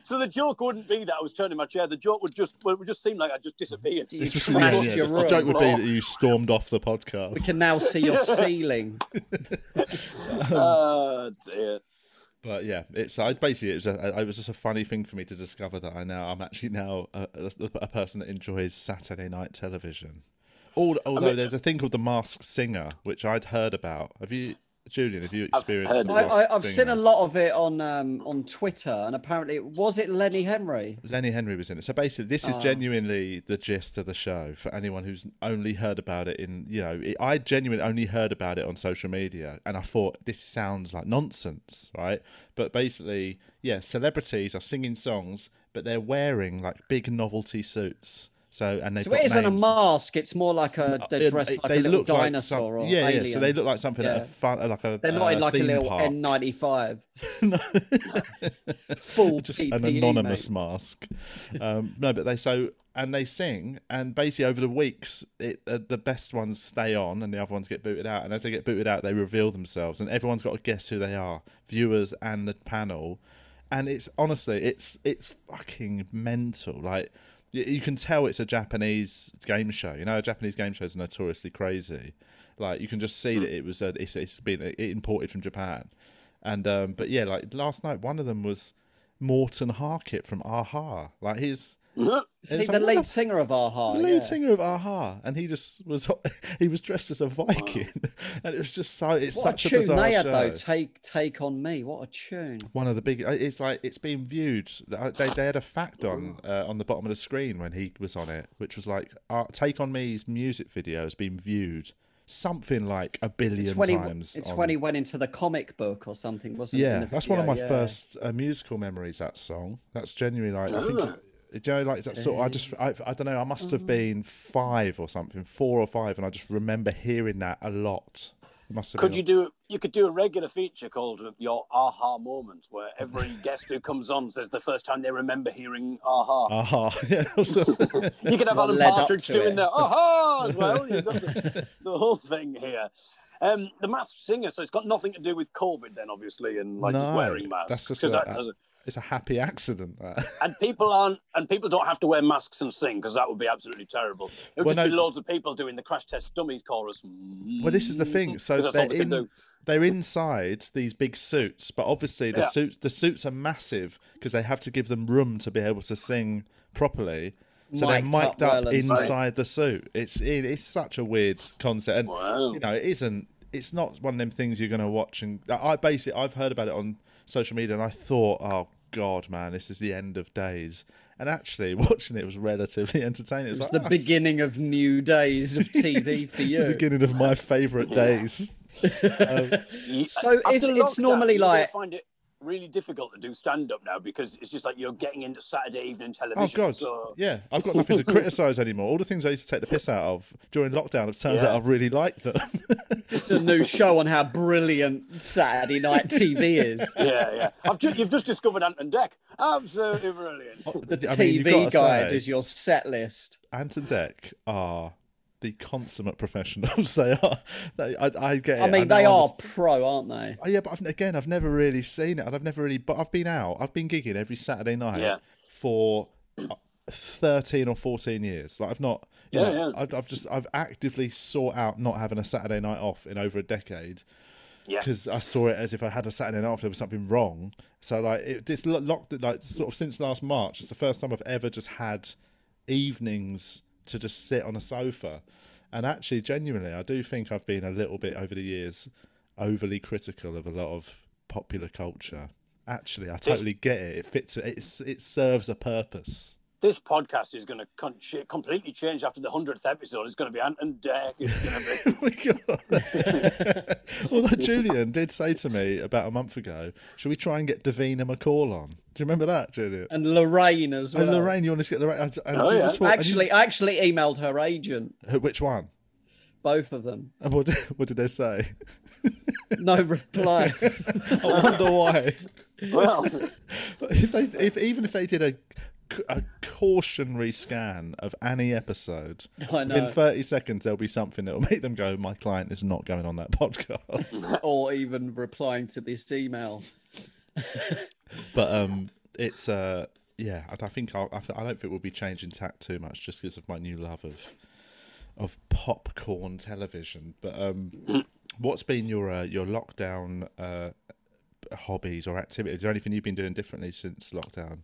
So the joke wouldn't be that I was turning my chair. The joke would just well, it would just seem like I just disappeared. You This was really- yeah, your the joke would be that you stormed off the podcast. We can now see your ceiling. Oh dear. But yeah, it's I basically it was a, it was just a funny thing for me to discover that I now I'm actually now a, a, a person that enjoys Saturday night television. Al- Although mean- there's a thing called the Masked Singer, which I'd heard about. Have you, Julian? Have you experienced heard the I, it. Masked I, I've seen a lot of it on um, on Twitter, and apparently, was it Lenny Henry? Lenny Henry was in it. So basically, this is Oh. genuinely the gist of the show for anyone who's only heard about it in, you know, it, I genuinely only heard about it on social media and I thought this sounds like nonsense, right? But basically, yeah, celebrities are singing songs, but they're wearing like big novelty suits. So, and they've So it isn't a mask; it's more like a they Uh, dress they- like they a little look like dinosaur some- or yeah, alien. yeah. So they look like something at a fun, like a. They're not in uh, like a little park. N95. Full just PPE, an anonymous mate. mask. Um, no, but they so and they sing, and basically over the weeks, it, uh, the best ones stay on, and the other ones get booted out. And as they get booted out, they reveal themselves, and everyone's got to guess who they are, viewers and the panel. And it's honestly, it's it's fucking mental. Like you, you can tell it's a Japanese game show. You know, Japanese game shows are notoriously crazy. Like you can just see that it was a, it's it's been imported from Japan. And um, but yeah, like last night, one of them was Morten Harket from Aha. Like he's It's the like, lead the- singer of Aha? the lead yeah. singer of Aha, and he just was he was dressed as a Viking, and it was just so it's What such a a, tune bizarre they had show. though. Take take on me. What a tune. One of the big, uh, it's like it's been viewed. uh, They they had a fact on uh, on the bottom of the screen when he was on it, which was like uh, "Take on Me's music video has been viewed something like a billion It's he, times. it's on- when he went into the comic book or something, wasn't it? in Yeah, that's one of my? Yeah. first uh, musical memories. That song. That's genuinely like I think. Ah. it- Do you know, like that sort of, I just, I, I don't know, I must have been five or something, four or five, and I just remember hearing that a lot. It must have Could been, you do you could do a regular feature called your aha moments where every guest who comes on says the first time they remember hearing aha. Aha, yeah. you could have What Alan Partridge doing it. the aha as well. You've got the, the whole thing here. Um, the masked singer, so it's got nothing to do with COVID, then obviously, and like just wearing masks. that's just 'Cause a- that doesn't- it's a happy accident. That. and people aren't, and people don't have to wear masks and sing because that would be absolutely terrible. It would Well, just be loads of people doing the crash test dummies chorus. Well, this is the thing. Mm. So they're they in, they're inside these big suits, but obviously the Yeah. suits the suits are massive because they have to give them room to be able to sing properly. So they're Mic'd up up, well and inside the suit. It's it, it's such a weird concept, and Wow. you know it isn't. It's not one of them things you're going to watch. And I basically I've heard about it on social media, and I thought, oh god, man, this is the end of days. And actually, watching it was relatively entertaining. It was, It was like, the "Ah, beginning of new days of TV it's, for it's the beginning of my favourite days. You- So it's- it's normally you're like- find it really difficult to do stand up now because it's just like you're getting into Saturday evening oh, television. Oh god, So yeah, I've got nothing to criticise anymore. All the things I used to take the piss out of during lockdown, it turns Yeah. out I've really liked them. It's a new show on how brilliant Saturday night TV is. yeah, yeah. I've ju- you've just discovered Ant and Dec. Absolutely brilliant. Oh, the I mean, TV guide say- is your set list. Ant and Dec are the consummate professionals. They are. They, I, I get it. I mean, now they are pro, aren't they? Oh, yeah, but I've, again, I've never really seen it. and I've never really, but I've been out. I've been gigging every Saturday night Yeah. for uh, thirteen or fourteen years. Like I've not, you Yeah, know, yeah. I've, I've just, I've actively sought out not having a Saturday night off in over a decade Yeah. because I saw it as if I had a Saturday night off. There was something wrong. So like, it, it's lo- locked. Like sort of since last March, it's the first time I've ever just had evenings to just sit on a sofa. And actually, genuinely, I do think I've been a little bit over the years overly critical of a lot of popular culture. Actually, I totally get it. It fits. It's it serves a purpose. This podcast is going to con- completely change after the hundredth episode. It's going to be Ant and Dec. It's going to be. Oh my God. Although Julian did say to me about a month ago, should we try and get Davina McCall on? Do you remember that, Julian? And Lorraine as well. And Lorraine, you want to get Lorraine? And- and Oh, yeah. just thought- and you- Actually, I actually emailed her agent, which one? both of them. And what did, what did they say? No reply. I wonder why. Well, if they, if even if they did a, a cautionary scan of any episode, I in thirty seconds there'll be something that will make them go, "My client is not going on that podcast." or even replying to this email. but um, it's uh, yeah, I, I think I'll, I, I don't think we'll be changing tack too much just because of my new love of of popcorn television. But um, what's been your uh, your lockdown uh, hobbies or activities? Is there anything you've been doing differently since lockdown?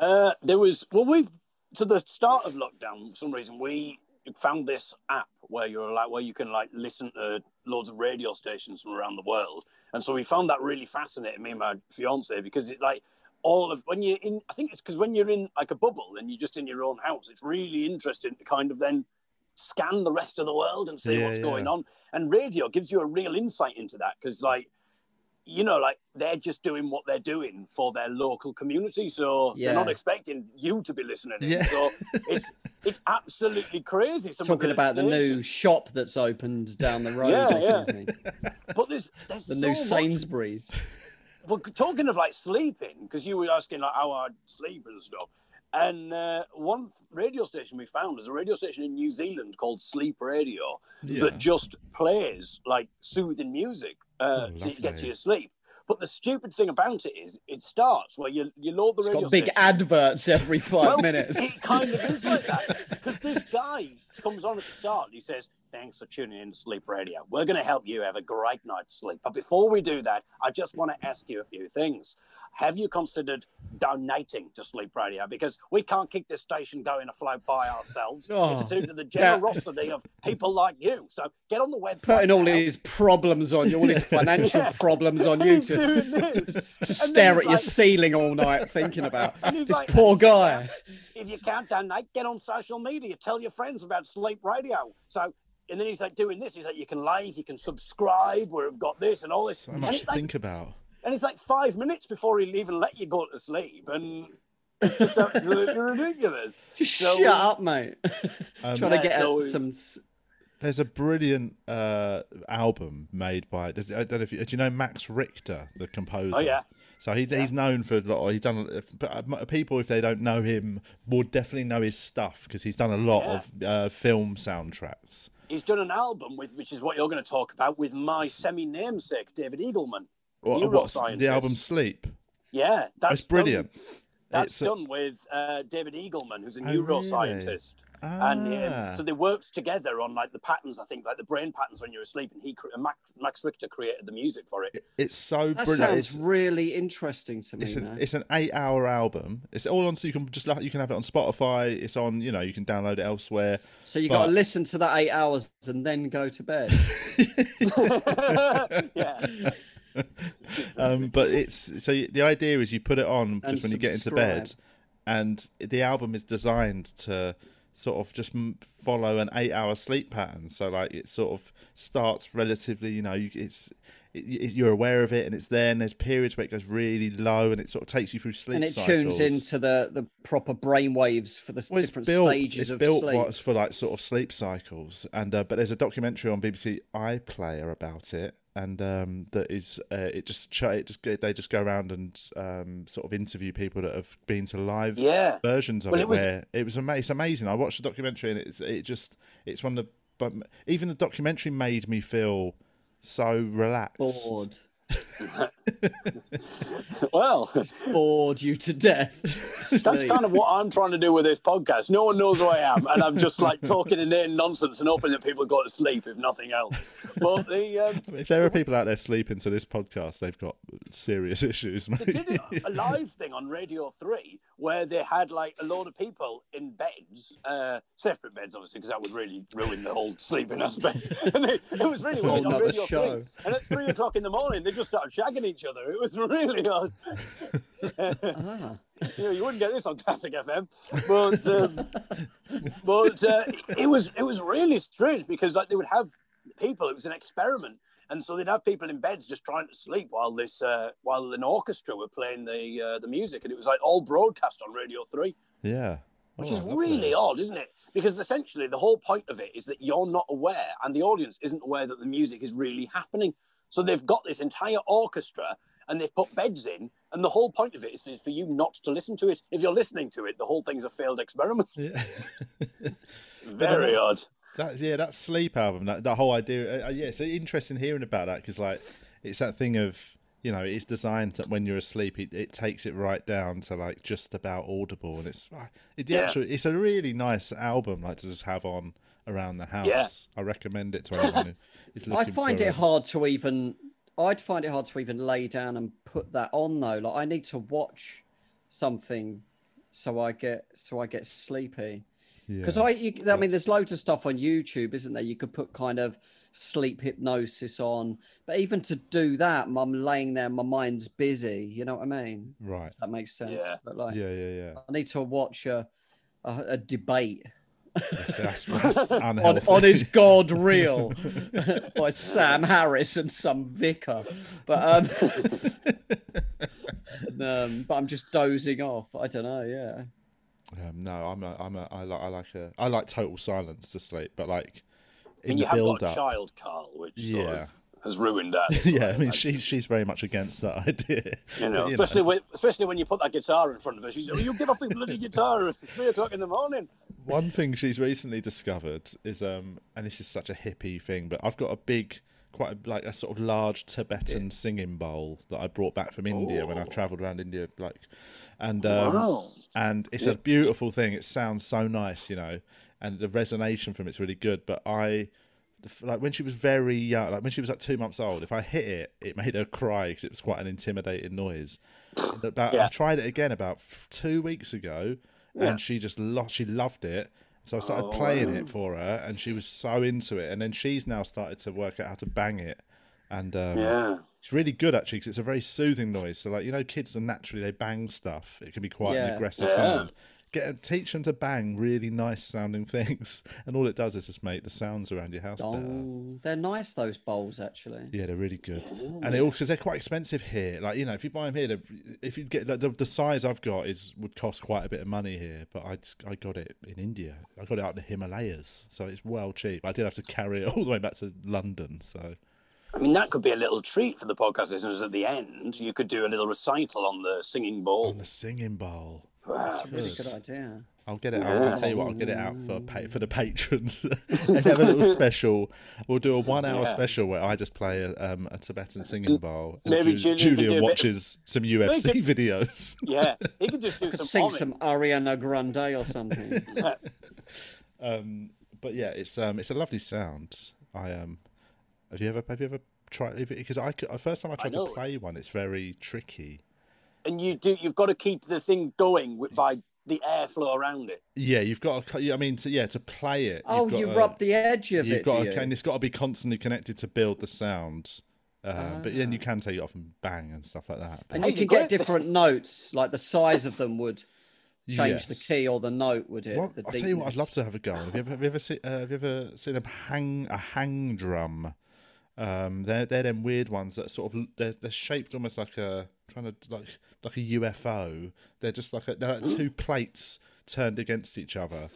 Uh, there was well, we've to the start of lockdown. For some reason, we found this app where you're like where you can like listen to loads of radio stations from around the world, and so we found that really fascinating. Me and my fiance because it like all of when you're in. I think it's because when you're in like a bubble and you're just in your own house, it's really interesting to kind of then scan the rest of the world and see Yeah, what's yeah. going on. And radio gives you a real insight into that because, like, you know, like they're just doing what they're doing for their local community, so Yeah. they're not expecting you to be listening. Yeah. So it's it's absolutely crazy. Some Talking about the new shop that's opened down the road Yeah, or yeah. something. but there's there's The so new much- Sainsbury's. Well, talking of like sleeping, because you were asking like how I sleep and stuff. And uh, one radio station we found is a radio station in New Zealand called Sleep Radio Yeah. that just plays like soothing music uh, Oh, to get you to sleep. But the stupid thing about it is, it starts where you you load the It's radio. got big station. adverts every five Well, minutes. It kind of is like that because this guy comes on at the start. and He says, "Thanks for tuning in to Sleep Radio. We're going to help you have a great night's sleep. But before we do that, I just want to ask you a few things. Have you considered donating to Sleep Radio? Because we can't keep this station going afloat by ourselves. Oh, it's due to the that- generosity of people like you. So get on the website. Putting all now. his problems on you, all his financial Yeah. problems on you to, to, to stare at your ceiling all night thinking about this like, poor "And if you guy. If you can't donate, get on social media. Tell your friends about Sleep Radio. So, and then he's like doing this. He's like, you can like, you can subscribe. We've got this and all this. So and, much to like, think about. and it's like five minutes before he'll even let you go to sleep. And it's just absolutely ridiculous. Just So- shut up, mate. Um, Trying Yeah, to get so- at some. There's a brilliant uh, album made by. There's, I don't know if you, do you know Max Richter, the composer. Oh, yeah. So he's he's known for a lot. He's done. But uh, people, if they don't know him, will definitely know his stuff because he's done a lot Yeah. of uh, film soundtracks. He's done an album with, which is what you're going to talk about, with my semi namesake, David Eagleman. What, what's the album Sleep? Yeah, that's It's brilliant. Done, that's It's a- done with uh, David Eagleman, who's a Oh, really? Neuroscientist. And Ah. um, so they worked together on like the patterns, I think, like the brain patterns when you're asleep. And he, cre- Max, Max Richter, created the music for it. It's so That brilliant. sounds It's, really interesting to me, it's an it's an eight hour album. It's all on. So you can just like you can have it on Spotify. It's on. You know you can download it elsewhere. So you got to listen to that eight hours and then go to bed. yeah. um, but it's so y- the idea is you put it on just when you get into bed, and the album is designed to sort of just follow an eight-hour sleep pattern. So like it sort of starts relatively, you know, it's it, you're aware of it and it's there. And there's periods where it goes really low and it sort of takes you through sleep and it cycles. tunes into the the proper brain waves for the Well, different built, stages it's of built sleep. For, for like sort of sleep cycles, and uh, but there's a documentary on BBC iPlayer about it, and um, that is uh, it just ch- it just they just go around and um, sort of interview people that have been to live Yeah. versions of Well, it, it was- where it was ama- it's amazing. I watched the documentary and it's it just it's one of the but even the documentary made me feel so relaxed. bored, Well, bored you to death. that's kind of what I'm trying to do with this podcast. No one knows who I am, and I'm just like talking inane nonsense and hoping that people go to sleep, if nothing else. But the um, If there are people out there sleeping to this podcast, they've got serious issues. they did a live thing on Radio 3 where they had like a load of people in beds, uh, separate beds, obviously, because that would really ruin the whole sleeping aspect. and they, it was really weird on Radio show. 3. And at three o'clock in the morning, they just started shagging each other. It was really odd. Ah. you know, you wouldn't get this on Classic FM, but um, but uh, it was it was really strange because like they would have people. It was an experiment, and so they'd have people in beds just trying to sleep while this uh, while an orchestra were playing the uh, the music, and it was like all broadcast on Radio Three, yeah. which Oh, is really odd, isn't it? Because essentially the whole point of it is that you're not aware, and the audience isn't aware that the music is really happening. So they've got this entire orchestra and they've put beds in, and the whole point of it is, is for you not to listen to it. If you're listening to it, the whole thing's a failed experiment. Yeah. Very that's- odd. That yeah, that sleep album, that that whole idea. Uh, uh, yeah, it's interesting hearing about that because like it's that thing of you know it's designed that when you're asleep, it, it takes it right down to like just about audible, and it's it, the Yeah. actual it's a really nice album like to just have on around the house. Yeah. I recommend it to anyone is I find for it a- hard to even. I'd find it hard to even lay down and put that on though. Like I need to watch something so I get so I get sleepy. Because Yeah. I, you, I mean, there's loads of stuff on YouTube, isn't there? You could put kind of sleep hypnosis on, but even to do that, I'm laying there, my mind's busy. You know what I mean? right. If that makes sense. Yeah. But like, Yeah, yeah, yeah. I need to watch a a, a debate That's, that's, that's on, unhealthy. on is God real by Sam Harris and some vicar. But um, um, but I'm just dozing off. I don't know. Yeah. Um, no, I'm a, I'm a, I like, I like a, I like total silence to sleep, but like in And the you have build got a up. child, Carl, which sort Yeah. of has ruined that. Yeah, I mean, she's she's very much against that idea. You know, But, especially it's- when especially when you put that guitar in front of her. She's, oh, you give off the bloody guitar at three o'clock in the morning. one thing she's recently discovered is um, and this is such a hippie thing, but I've got a big, quite a, like a sort of large Tibetan singing bowl that I brought back from India when I travelled around India, like, and um, Wow. and it's a beautiful thing. It sounds so nice, you know, and the resonation from it's really good. But I, like when she was very young, like when she was like two months old, if I hit it, it made her cry because it was quite an intimidating noise. About, I tried it again about f- two weeks ago, and she just lost. She loved it. So I started playing it for her, and she was so into it. And then she's now started to work out how to bang it, and um, Yeah. it's really good actually because it's a very soothing noise. So like you know, kids are naturally they bang stuff. It can be quite an aggressive Yeah. sound. Get teach them to bang really nice sounding things, and all it does is just make the sounds around your house better. Oh, they're nice those bowls actually. Yeah, they're really good, and it also they're quite expensive here. Like you know, if you buy them here, if you get like, the, the size I've got is would cost quite a bit of money here, but I just, I got it in India. I got it out in the Himalayas, so it's well cheap. I did have to carry it all the way back to London, so I mean, that could be a little treat for the podcast listeners at the end. You could do a little recital on the singing bowl. on the singing bowl. Perhaps. Really good idea. I'll get it. Out. I'll tell you what. I'll get it out for pa- for the patrons. and have a little special. We'll do a one-hour Yeah. special where I just play a, um, a Tibetan singing bowl. and maybe Ju- Julian can do bit watches some UFC could- videos. Yeah, he could just do Could some sing humming. some Ariana Grande or something. um, but yeah, it's um, it's a lovely sound. I um, have you ever have you ever tried? Because I could, the first time I tried to play one, it's very tricky. And you do. You've got to keep the thing going by the airflow around it. Yeah, you've got to. I mean, to, yeah, to play it. oh, you've got you to- rub the edge of You've it, got to, you? and it's got to be constantly connected to build the sound. Um, But then you Ah. can take it off and bang and stuff like that. But and you can great get thing- different notes, like the size of them would. change the key or the note, would it? Well, I'll tell you what, I'd love to have a go. Have you ever, have you ever, seen, uh, have you ever seen them hang a hang drum? Um, they're they're them weird ones that sort of they're, they're shaped almost like a trying to like like a UFO. They're just like a, they're like two plates turned against each other,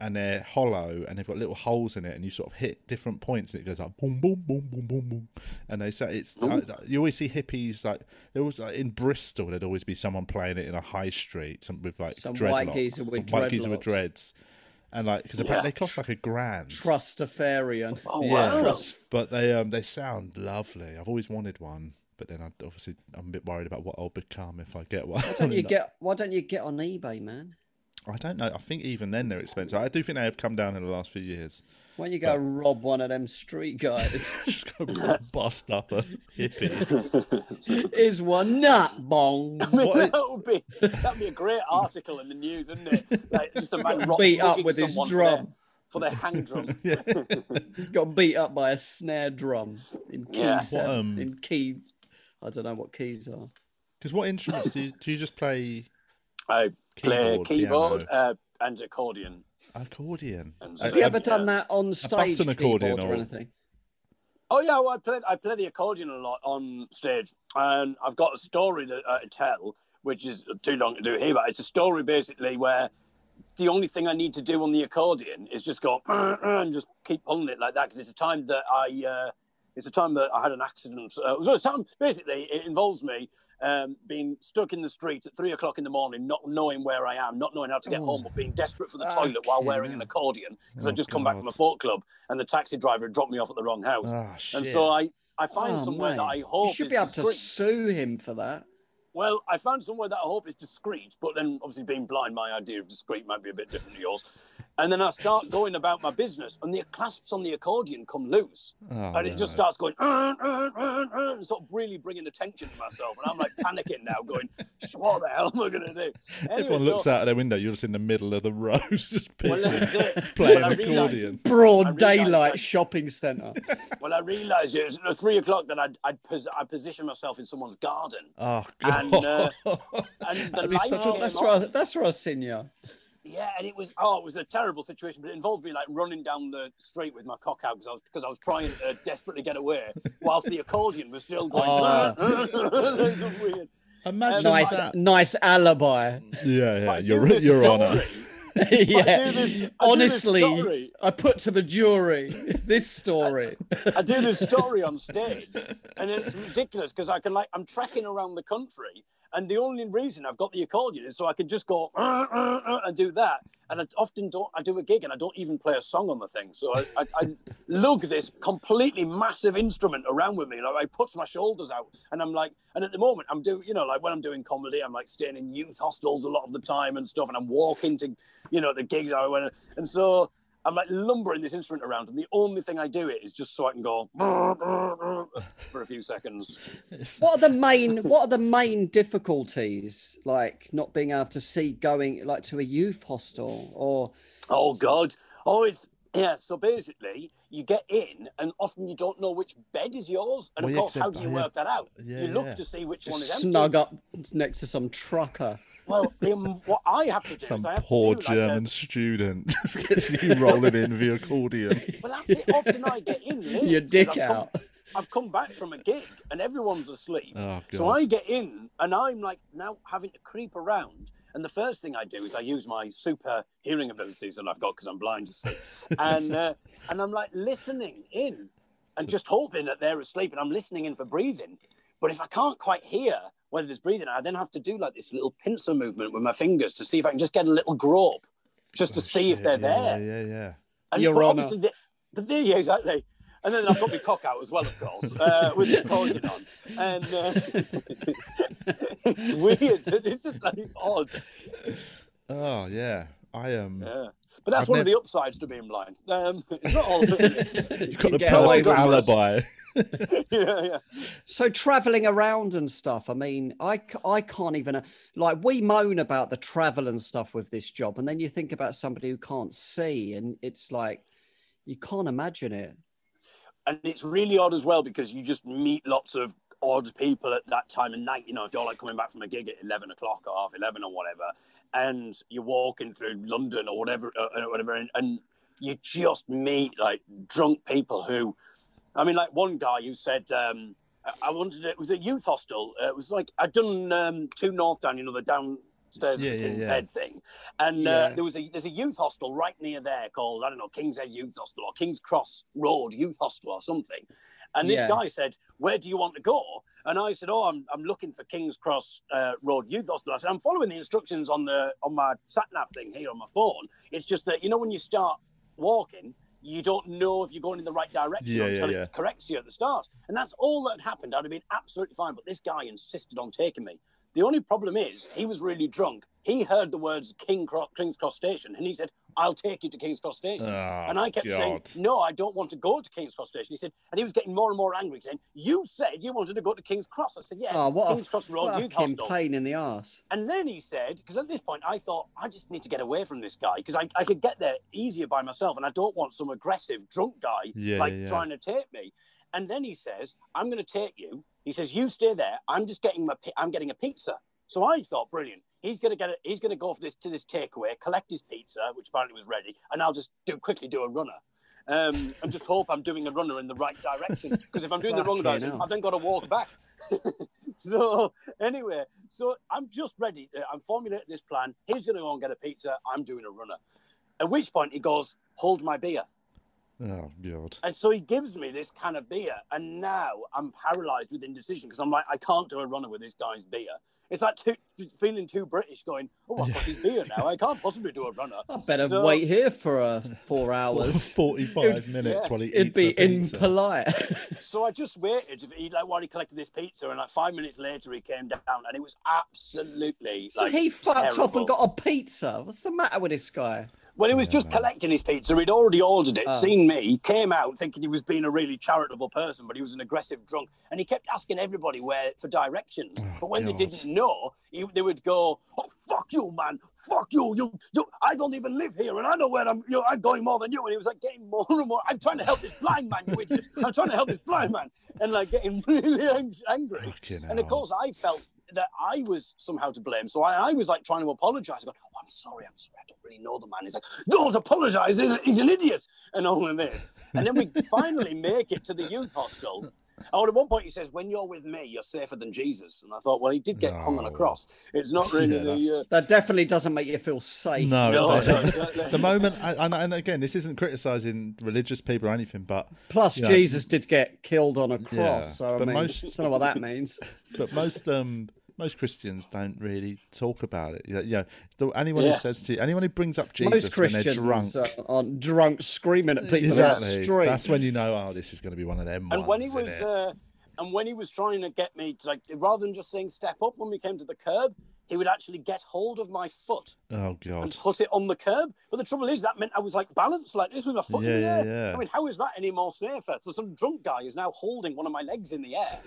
and they're hollow and they've got little holes in it, and you sort of hit different points, and it goes like boom boom boom boom boom boom, and they say it's like, you always see hippies like there was like in Bristol there'd always be someone playing it in a high street, some with like Some dreadlocks, white geezer with some white geezer with dreads, and like because apparently Yeah. they cost like a grand. Trustafarian. Oh Yeah. wow! But they um they sound lovely. I've always wanted one, but then I obviously I'm a bit worried about what I'll become if I get one. Why don't you get? Why don't you get on eBay, man? I don't know. I think even then they're expensive. I do think they have come down in the last few years. Why don't you go rob one of them street guys? Just go bust up a hippie. Is one nut bong. I mean, that would be that'd be a great article in the news, wouldn't it? Like just a man rock, Beat up with his someone for drum. their- for their hang drum. Got beat up by a snare drum in key Yeah. seven- What, um, in key. I don't know what keys are. Because what instruments do you, do you just play? I play Keyboard, keyboard uh, and accordion. Accordion. And Uh, Have you uh, ever done that on stage button accordion or or- anything? Oh yeah, well, I play I play the accordion a lot on stage, and I've got a story to uh, tell, which is too long to do here, but it's a story basically where the only thing I need to do on the accordion is just go and just keep pulling it like that because it's a time that I. Uh, it's a time that I had an accident. Uh, so basically, it involves me um, being stuck in the street at three o'clock in the morning, not knowing where I am, not knowing how to get Oh. home, but being desperate for the toilet while wearing an accordion because Oh, I'd just come back from a folk club and the taxi driver had dropped me off at the wrong house. Shit. And so I, I find Oh, somewhere that I mate. hope you should be able to sue him for that. Well, I found somewhere that I hope is discreet, but then obviously being blind, my idea of discreet might be a bit different to yours. And then I start going about my business, and the clasps on the accordion come loose, Oh, and it just starts going, "Uh, uh, uh, uh," and sort of really bringing attention to myself, and I'm like panicking now, going, "What the hell am I going to do?" Anyway, Everyone looks so- out of their window. You're just in the middle of the road, just pissing, it. playing Well, I realised- accordion. Broad daylight that- shopping centre. Well, I realised it was at three o'clock that I'd, I'd, pos- I'd position myself in someone's garden, Oh And, god! uh, and the That'd light such a that's on. where I, that's where I seen you. Yeah, and it was oh, it was a terrible situation, but it involved me like running down the street with my cock out because I was because I was trying to desperately get away, whilst the accordion was still oh. going. Oh. It was weird. Imagine um, Nice, that. nice alibi. Yeah, yeah. But I do Your your honour. but I yeah. this- I Honestly, story- I put to the jury this story. I do this story on stage, and it's ridiculous because I can like I'm tracking around the country, and the only reason I've got the accordion is so I can just go "Uh, uh, uh," and do that. And I often don't. I do a gig and I don't even play a song on the thing. So I, I, I lug this completely massive instrument around with me. Like I put my shoulders out, and I'm like, and at the moment I'm doing, you know, like when I'm doing comedy, I'm like staying in youth hostels a lot of the time and stuff, and I'm walking to, you know, the gigs I went, and so. I'm like lumbering this instrument around, and the only thing I do it is just so I can go for a few seconds. What are the main What are the main difficulties? Like not being able to see going like to a youth hostel or Oh God! Oh, it's yeah. So basically, you get in, and often you don't know which bed is yours, and Well, of yeah, course, 'cause how do you work that out? Yeah, you look yeah. to see which one just is snug up next to some trucker? Well, um, what I have to do Some is I have poor to do German Like student just gets you rolling in with your accordion. well, that's it. Often I get in late. Your dick I've come- out. I've come back from a gig and everyone's asleep. Oh So! I get in and I'm like now having to creep around. And the first thing I do is I use my super hearing abilities that I've got because I'm blind, you see. and uh, and I'm like listening in and just hoping that they're asleep. And I'm listening in for breathing. But if I can't quite hear whether there's breathing, I then have to do like this little pincer movement with my fingers to see if I can just get a little grope, just to Oh, see if they're yeah, there. Yeah, yeah. Yeah. And Your obviously, they, but there, yeah, exactly. And then I've got my cock out as well, of course, uh, with the accordion on. And uh, it's weird. It's just like odd. Oh yeah. I um. Yeah. But that's I've one nev- of the upsides to being blind. Um, it's not all. yeah, You've got the perfect alibi. yeah. yeah. So traveling around and stuff. I mean, I, I can't even uh, like we moan about the travel and stuff with this job, and then you think about somebody who can't see, and it's like you can't imagine it. and it's really odd as well because you just meet lots of odd people at that time of night. You know, if you're like coming back from a gig at eleven o'clock or half eleven or whatever, and you're walking through London or whatever, uh, uh, whatever, and, and you just meet like drunk people who, I mean, like one guy who said, um, I- wanted it was a youth hostel. Uh, it was like I'd done um, two Northdown, you know, the downstairs Yeah, King's yeah. Head thing, and uh, there was a there's a youth hostel right near there called I don't know King's Head Youth Hostel or King's Cross Road Youth Hostel or something. And this Yeah. guy said, "Where do you want to go?" And I said, "Oh, I'm, I'm looking for King's Cross uh, Road Youth Hostel." I said, "I'm following the instructions on the on my sat nav thing here on my phone. It's just that you know when you start walking, you don't know if you're going in the right direction Yeah, until yeah. it corrects you at the start. And that's all that happened. I'd have been absolutely fine. But this guy insisted on taking me. The only problem is he was really drunk. He heard the words King Cro- King's Cross Station and he said, I'll take you to King's Cross Station. Oh, and I kept saying, No, I don't want to go to King's Cross Station. He said, and he was getting more and more angry, saying, You said you wanted to go to King's Cross. I said, Yeah, Oh, what King's a Cross Road Youth fucking Hostel. pain in the ass. And then he said, because at this point I thought, I just need to get away from this guy because I, I could get there easier by myself and I don't want some aggressive drunk guy Yeah, like yeah, yeah. trying to take me. And then he says, I'm going to take you. He says, you stay there. I'm just getting my, I'm getting a pizza. So I thought, brilliant. He's going to get it. He's going to go for this to this takeaway, collect his pizza, which apparently was ready, and I'll just do quickly do a runner. Um, and just hope I'm doing a runner in the right direction. Because if I'm doing the wrong direction. I've then got to walk back. so anyway, so I'm just ready. uh, I'm formulating this plan. He's going to go and get a pizza. I'm doing a runner. At which point he goes, "Hold my beer." Oh god. And so he gives me this can of beer, and now I'm paralyzed with indecision because I'm like, I can't do a runner with this guy's beer. It's like too, feeling too British, going, "Oh, I've got his beer now. I can't possibly do a runner." I better So- wait here for uh, four hours. Forty-five minutes yeah. while he eats It'd be a pizza. impolite. So I just waited. He like while he collected this pizza, and like five minutes later, he came down, and it was absolutely so like he fucked off and got a pizza. What's the matter with this guy? Well, he was just collecting his pizza. He'd already ordered it, Oh. seen me, he came out thinking he was being a really charitable person, but he was an aggressive drunk. And he kept asking everybody where for directions. Oh, but when they didn't know, he, they would go, "Oh, fuck you, man! Fuck you! You, you! I don't even live here, and I know where I'm. You know, I'm going more than you." And he was like getting more and more. I'm trying to help this blind man, you idiot! I'm trying to help this blind man, and like getting really ang- angry. Fucking And of course, I felt that I was somehow to blame. So I, I was like trying to apologize. I go, oh, I'm sorry, I'm sorry. I don't really know the man. He's like, don't apologize. He's, he's an idiot. And all of this. And then we finally make it to the youth hostel. Oh, and at one point he says, when you're with me, you're safer than Jesus. And I thought, well, he did get hung on a cross. It's not really Yeah, the. Uh, That definitely doesn't make you feel safe. No, No, it's- no, no, no. the moment, and, and again, this isn't criticizing religious people or anything, but Plus, you know, Jesus did get killed on a cross, Yeah, so I but mean, most- I don't know what that means. but most um most Christians don't really talk about it. You know, anyone Yeah. who says to you, anyone who brings up Jesus when they're drunk, uh, aren't drunk screaming at people exactly, street. that's when you know, oh, this is going to be one of them. and when he was. Uh, and when he was trying to get me to like, rather than just saying step up when we came to the curb, he would actually get hold of my foot oh god! and put it on the curb. But the trouble is that meant I was like balanced like this with my foot Yeah, in the yeah, air. yeah. I mean, how is that any more safer? So some drunk guy is now holding one of my legs in the air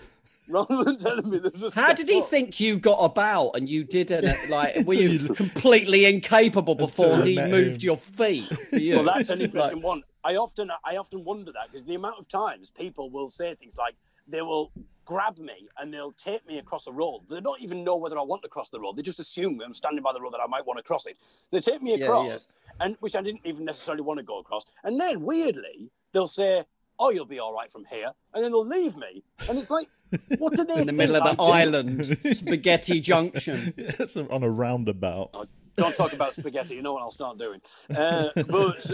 rather than telling me there's a How did he up. think you got about and you didn't? Like, were you you- completely incapable before he moved him. your feet? for you? Well, that's an Like, interesting one. I often, I often wonder that because the amount of times people will say things like they will grab me and they'll take me across a road. They don't even know whether I want to cross the road. They just assume I'm standing by the road that I might want to cross it. They take me Yeah, across, and which I didn't even necessarily want to go across. And then weirdly, they'll say, "Oh, you'll be all right from here," and then they'll leave me. And it's like, what do they in the middle of the I do? island, Spaghetti Junction. it's on a roundabout. Don't talk about spaghetti. You know what I'll start doing. Uh, but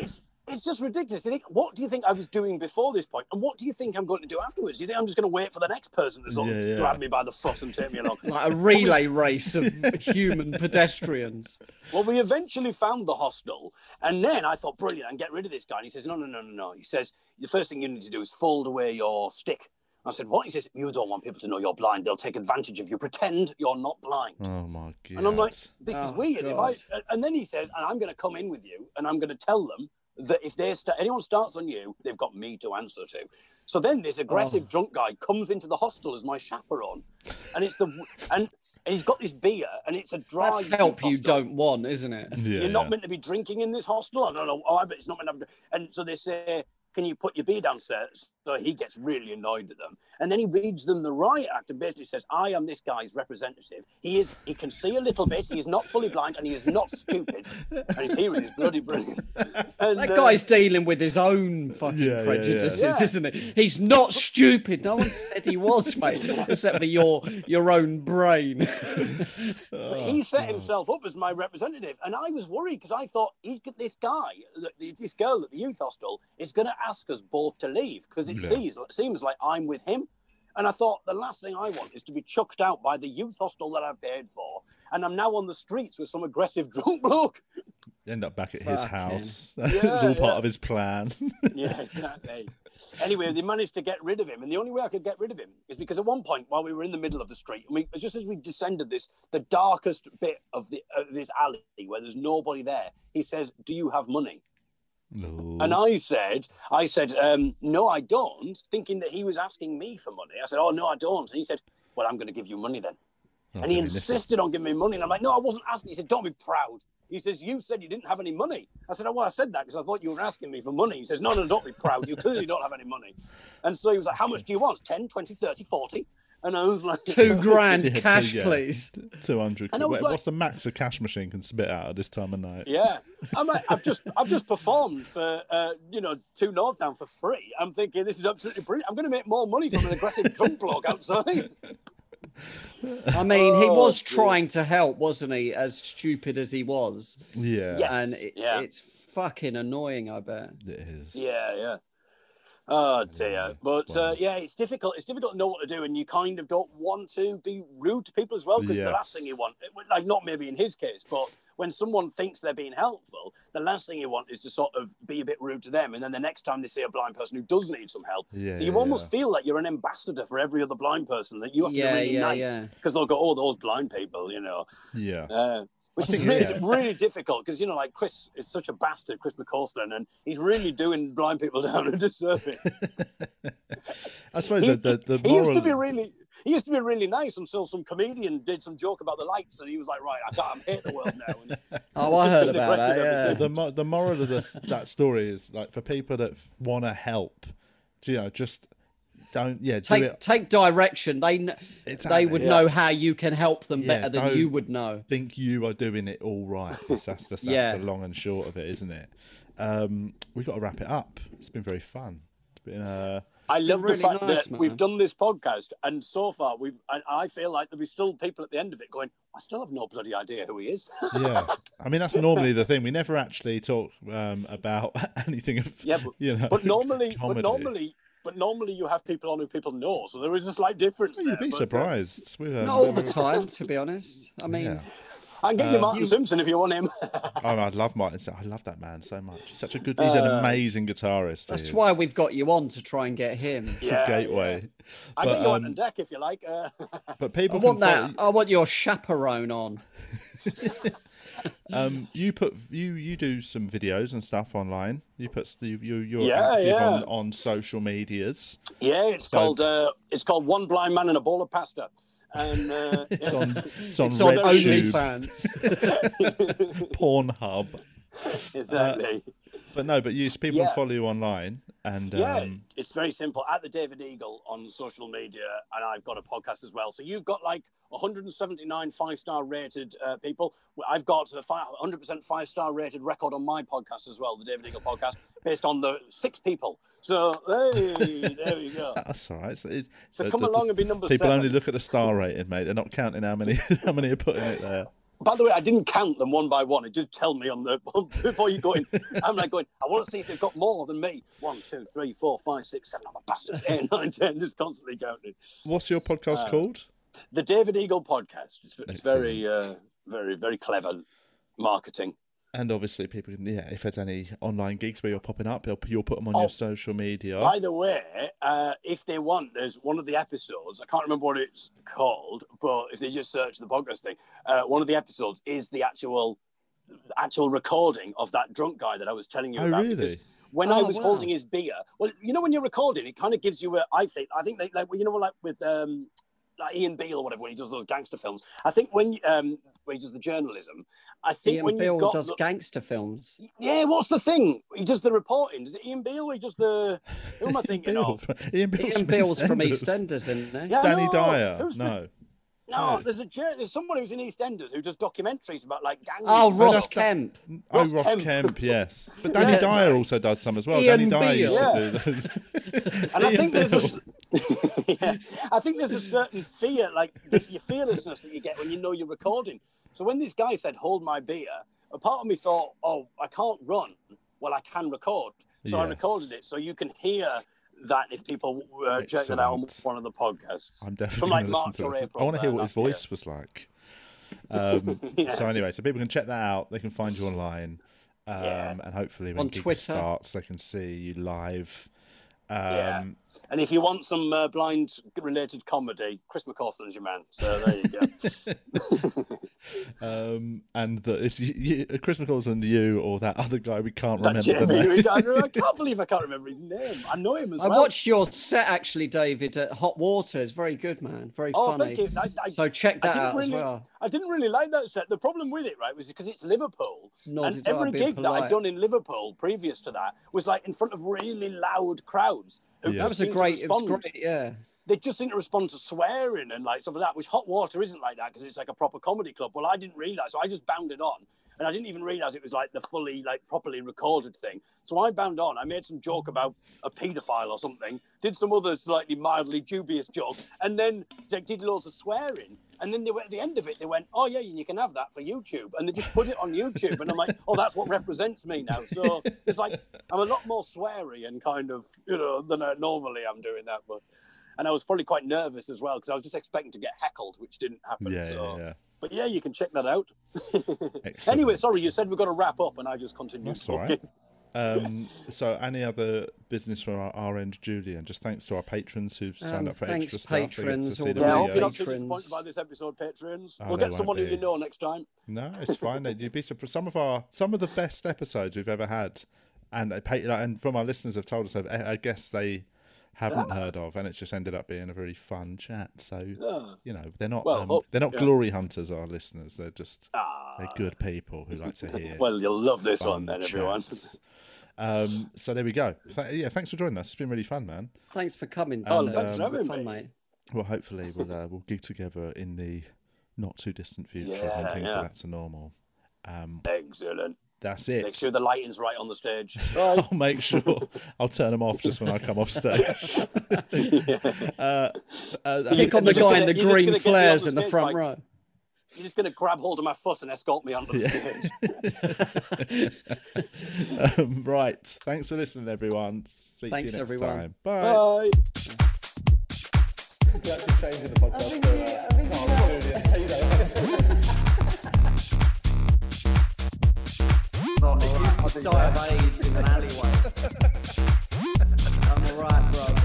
it's it's just ridiculous. You think, what do you think I was doing before this point, and what do you think I'm going to do afterwards? Do you think I'm just going to wait for the next person to sort of Yeah, yeah. grab me by the foot and take me along? Like a relay race of human pedestrians. Well, we eventually found the hostel, and then I thought, brilliant, and get rid of this guy. And he says, no, no, no, no, no. He says, the first thing you need to do is fold away your stick. I said, What is this? you don't want people to know you're blind. They'll take advantage of you. Pretend you're not blind. Oh my god! And I'm like, this is Oh, weird. If I and then he says, and I'm going to come in with you, and I'm going to tell them that if they st- anyone starts on you, they've got me to answer to. So then this aggressive Oh. drunk guy comes into the hostel as my chaperone, and it's the and. And he's got this beer, and it's a dry. That's youth help you hostel. don't want, isn't it? yeah, You're not yeah. meant to be drinking in this hostel. I don't know. Oh, I bet it's not meant to. Have... And so they say, "Can you put your beer downstairs?" So he gets really annoyed at them. And then he reads them the riot act and basically says, I am this guy's representative. He is he can see a little bit, he is not fully blind, and he is not stupid. And his hearing is bloody brilliant. And, That uh, guy's dealing with his own fucking Yeah, yeah, yeah. prejudices, Yeah. isn't he? He's not stupid. No one said he was, mate, except for your your own brain. But he set himself up as my representative, and I was worried because I thought he's got this guy, th- th- this girl at the youth hostel, is going to ask us both to leave because it Yeah. It seems like I'm with him, and I thought the last thing I want is to be chucked out by the youth hostel that I paid for, and I'm now on the streets with some aggressive drunk bloke. End up back at his Fucking- house. it was Yeah, all part of his plan. yeah, exactly. Anyway, they managed to get rid of him, and the only way I could get rid of him is because at one point, while we were in the middle of the street, and we just as we descended this, the darkest bit of the of this alley where there's nobody there, he says, "Do you have money?" And I said, I said, um, no, I don't, thinking that he was asking me for money. I said, oh, no, I don't. And he said, well, I'm going to give you money then. Oh, and he insisted on giving me money. And I'm like, no, I wasn't asking. He said, don't be proud. He says, you said you didn't have any money. I said, oh, well, I said that because I thought you were asking me for money. He says, no, no, don't be proud. You clearly don't have any money. And so he was like, how much do you want? 10, 20, 30, 40? And I was like, Two grand Yeah, so, cash, yeah. please. 200 And I was Wait, like- What's the max a cash machine can spit out at this time of night? Yeah, I'm like, I've just I've just performed for uh, you know two Northdown for free. I'm thinking this is absolutely brilliant. I'm going to make more money from an aggressive drunk blog outside. I mean, he Oh, was dear. trying to help, wasn't he? As stupid as he was, Yeah. Yes. and it, yeah. it's fucking annoying. I bet. It is. Yeah, yeah. Oh dear, Yeah, but uh, yeah, it's difficult. It's difficult to know what to do, and you kind of don't want to be rude to people as well, because the last thing you want, like not maybe in his case, but when someone thinks they're being helpful, the last thing you want is to sort of be a bit rude to them, and then the next time they see a blind person who does need some help, Yeah, so you yeah, almost yeah. feel like you're an ambassador for every other blind person. That you have to Yeah, be really yeah, nice yeah. because they'll go, "Oh, those blind people," you know. Yeah. Uh, which is think, really, yeah. really difficult because you know, like Chris is such a bastard, Chris McCausland, and he's really doing blind people down a disservice. I suppose he, the, the, the he used to be really he used to be really nice until some comedian did some joke about the lights and he was like right i can't hate the world now and Oh, I heard about that. Yeah. the the moral of this that story is like for people that want to help, you know, just don't yeah do Take it. take direction. They kn- they would yeah. know how you can help them Yeah, better than you would know. Think you are doing it all right. That's that's, the, that's Yeah. the long and short of it, isn't it? Um, we got to wrap it up. It's been very fun. It's been uh, i love really the fact nice, that we've done this podcast and so far we've and i feel like there'll be still people at the end of it going i still have no bloody idea who he is yeah. I mean, that's normally the thing. We never actually talk um, about anything. Of, Yeah, but- you know, but normally comedy. but normally but normally you have people on who people know so there is a slight difference Well, you'd there, be but, uh, surprised. With, um, Not all the time, to be honest. I mean, Yeah. i can get you martin simpson if you want him Oh, I love Martin. I love that man so much. He's such a good. He's an Uh, amazing guitarist. that's is. why we've got you on to try and get him. It's Yeah, a gateway. i But, get you on um, deck if you like uh, But I people want that. follow, I want your chaperone on. um, you put you you do some videos and stuff online. You put you you you're Yeah, active yeah. on on social medias. Yeah, it's So- called uh, it's called One Blind Man and a Bowl of Pasta, and uh, It's on it's on It's on RedTube, OnlyFans. Pornhub. exactly. But no, but you people Yeah. follow you online and yeah, um, it's very simple. At the David Eagle on social media, and I've got a podcast as well. So you've got like 179 five star rated uh, people. I've got a fi- 100% five star rated record on my podcast as well, the David Eagle podcast, based on the six people. So hey, there we go. that's all right. So, it's, So come the- along and be number People seven. only look at the star rating, mate. They're not counting how many how many are putting it there. By the way, I didn't count them one by one. It did tell me on the before you go in. I'm like going. I want to see if they've got more than me. One, two, three, four, five, six, seven. I'm a bastard. Eight, nine, ten. Just constantly counting. What's your podcast Uh, called? The David Eagle podcast. It's, it's very, uh, very, very clever marketing. And obviously, people can, yeah, if there's any online gigs where you're popping up, you'll, you'll put them on Oh, your social media. By the way, uh, if they want, there's one of the episodes. I can't remember what it's called, but if they just search the podcast thing, uh, one of the episodes is the actual, actual recording of that drunk guy that I was telling you Oh, about. really? When I Oh, was wow. holding his beer, well, you know, when you're recording, it kind of gives you a. I think, I think, like, like you know, like with um, like Ian Beale or whatever when he does those gangster films. I think when um when he does the journalism, I think Ian when Bill you've got does the- gangster films. yeah, what's the thing? He does the reporting. Is it Ian Beale or he does the who am I thinking Bill, of? Ian Bill's, Ian Bill's from EastEnders. EastEnders, isn't he? Yeah, Danny no, Dyer. who's the- No. No, No. there's a there's someone who's in EastEnders who does documentaries about like gangs. Oh, Ross stuff. Kemp. Oh, Ross Ross Kemp. Kemp, yes. But Danny Yeah. Dyer also does some as well. Ian Danny Dyer used Beale. to do those. And I Ian think there's a, yeah, I think there's a certain fear, like the, your fearlessness that you get when you know you're recording. So when this guy said, "Hold my beer," a part of me thought, "Oh, I can't run. Well, I can record." So I recorded it, so you can hear that if people uh, check that out on one of the podcasts. I'm definitely From, like, going to listen to or this. I want to hear what his last year. voice was like. Um, Yeah. So anyway, so people can check that out. They can find you online, um, Yeah. and hopefully when On Geek Twitter. starts, they can see you live. Um, Yeah. And if you want some uh, blind-related comedy, Chris McCausland's your man. So there you go. um, and that it's you, you, Chris McCausland, you or that other guy we can't that remember. the name. I, I can't believe I can't remember his name. I know him as I well. I watched your set actually, David, at Hot Water. It's very good, man. Very Oh, funny. thank you. I, I, So check that didn't out as really- well. I didn't really like that set. The problem with it, right, was because it's Liverpool. Nor and every being gig that I'd done in Liverpool previous to that was like in front of really loud crowds. Who Yeah. That was a great. It was great. Yeah. They just seem to respond to swearing and like stuff like that, which Hot Water isn't like that because it's like a proper comedy club. Well, I didn't realize, so I just bounded on. And I didn't even realize it was like the fully, like properly recorded thing. So I bound on. I made some joke mm. about a paedophile or something, did some other slightly mildly dubious joke, and then they did loads of swearing. And then they went at the end of it, they went, Oh, yeah, you can have that for YouTube. And they just put it on YouTube. And I'm like, Oh, that's what represents me now. So it's like, I'm a lot more sweary and kind of, you know, than I normally I'm doing that. But, and I was probably quite nervous as well because I was just expecting to get heckled, which didn't happen. Yeah, so. yeah, yeah. But yeah, you can check that out. Anyway, sorry, you said we've got to wrap up, and I just continued. That's all talking. right. Um, so, any other business from our, our end, Julian? Just thanks to our patrons who've signed Um, up for thanks, extra stuff. They get to patrons, see all the the Yeah, I hope videos. you're not too disappointed by this episode, patrons. Oh, we'll get won't someone who be. you know next time. No, it's fine. You'd be surprised. Some of our some of the best episodes we've ever had, and they pay, and from our listeners have told us, I I guess they haven't heard of, and it's just ended up being a very fun chat. So Yeah. you know, they're not Well, um, hope- they're not yeah. glory hunters. Our listeners, they're just Ah, they're good people who like to hear. well, you'll love this one fun then, everyone. Chats. Um, so there we go. Th- yeah, thanks for joining us. It's been really fun, man. Thanks for coming. Oh, Dan. thanks It's for been having fun, me. mate. Well, hopefully we'll uh, we'll gig together in the not too distant future when Yeah, things yeah. are back to normal. Um, Excellent. that's it. Make sure the lighting's right on the stage. I'll make sure I'll turn them off just when I come off stage. uh, uh, Pick on the guy gonna- in the green gonna get me on flares the in the stage, front like- row you're just going to grab hold of my foot and escort me onto the yeah. stage. um, right. Thanks for listening, everyone. Speak Thanks, to you next everyone. time. Bye. Bye. Die of AIDS in an alleyway. I'm alright, bro.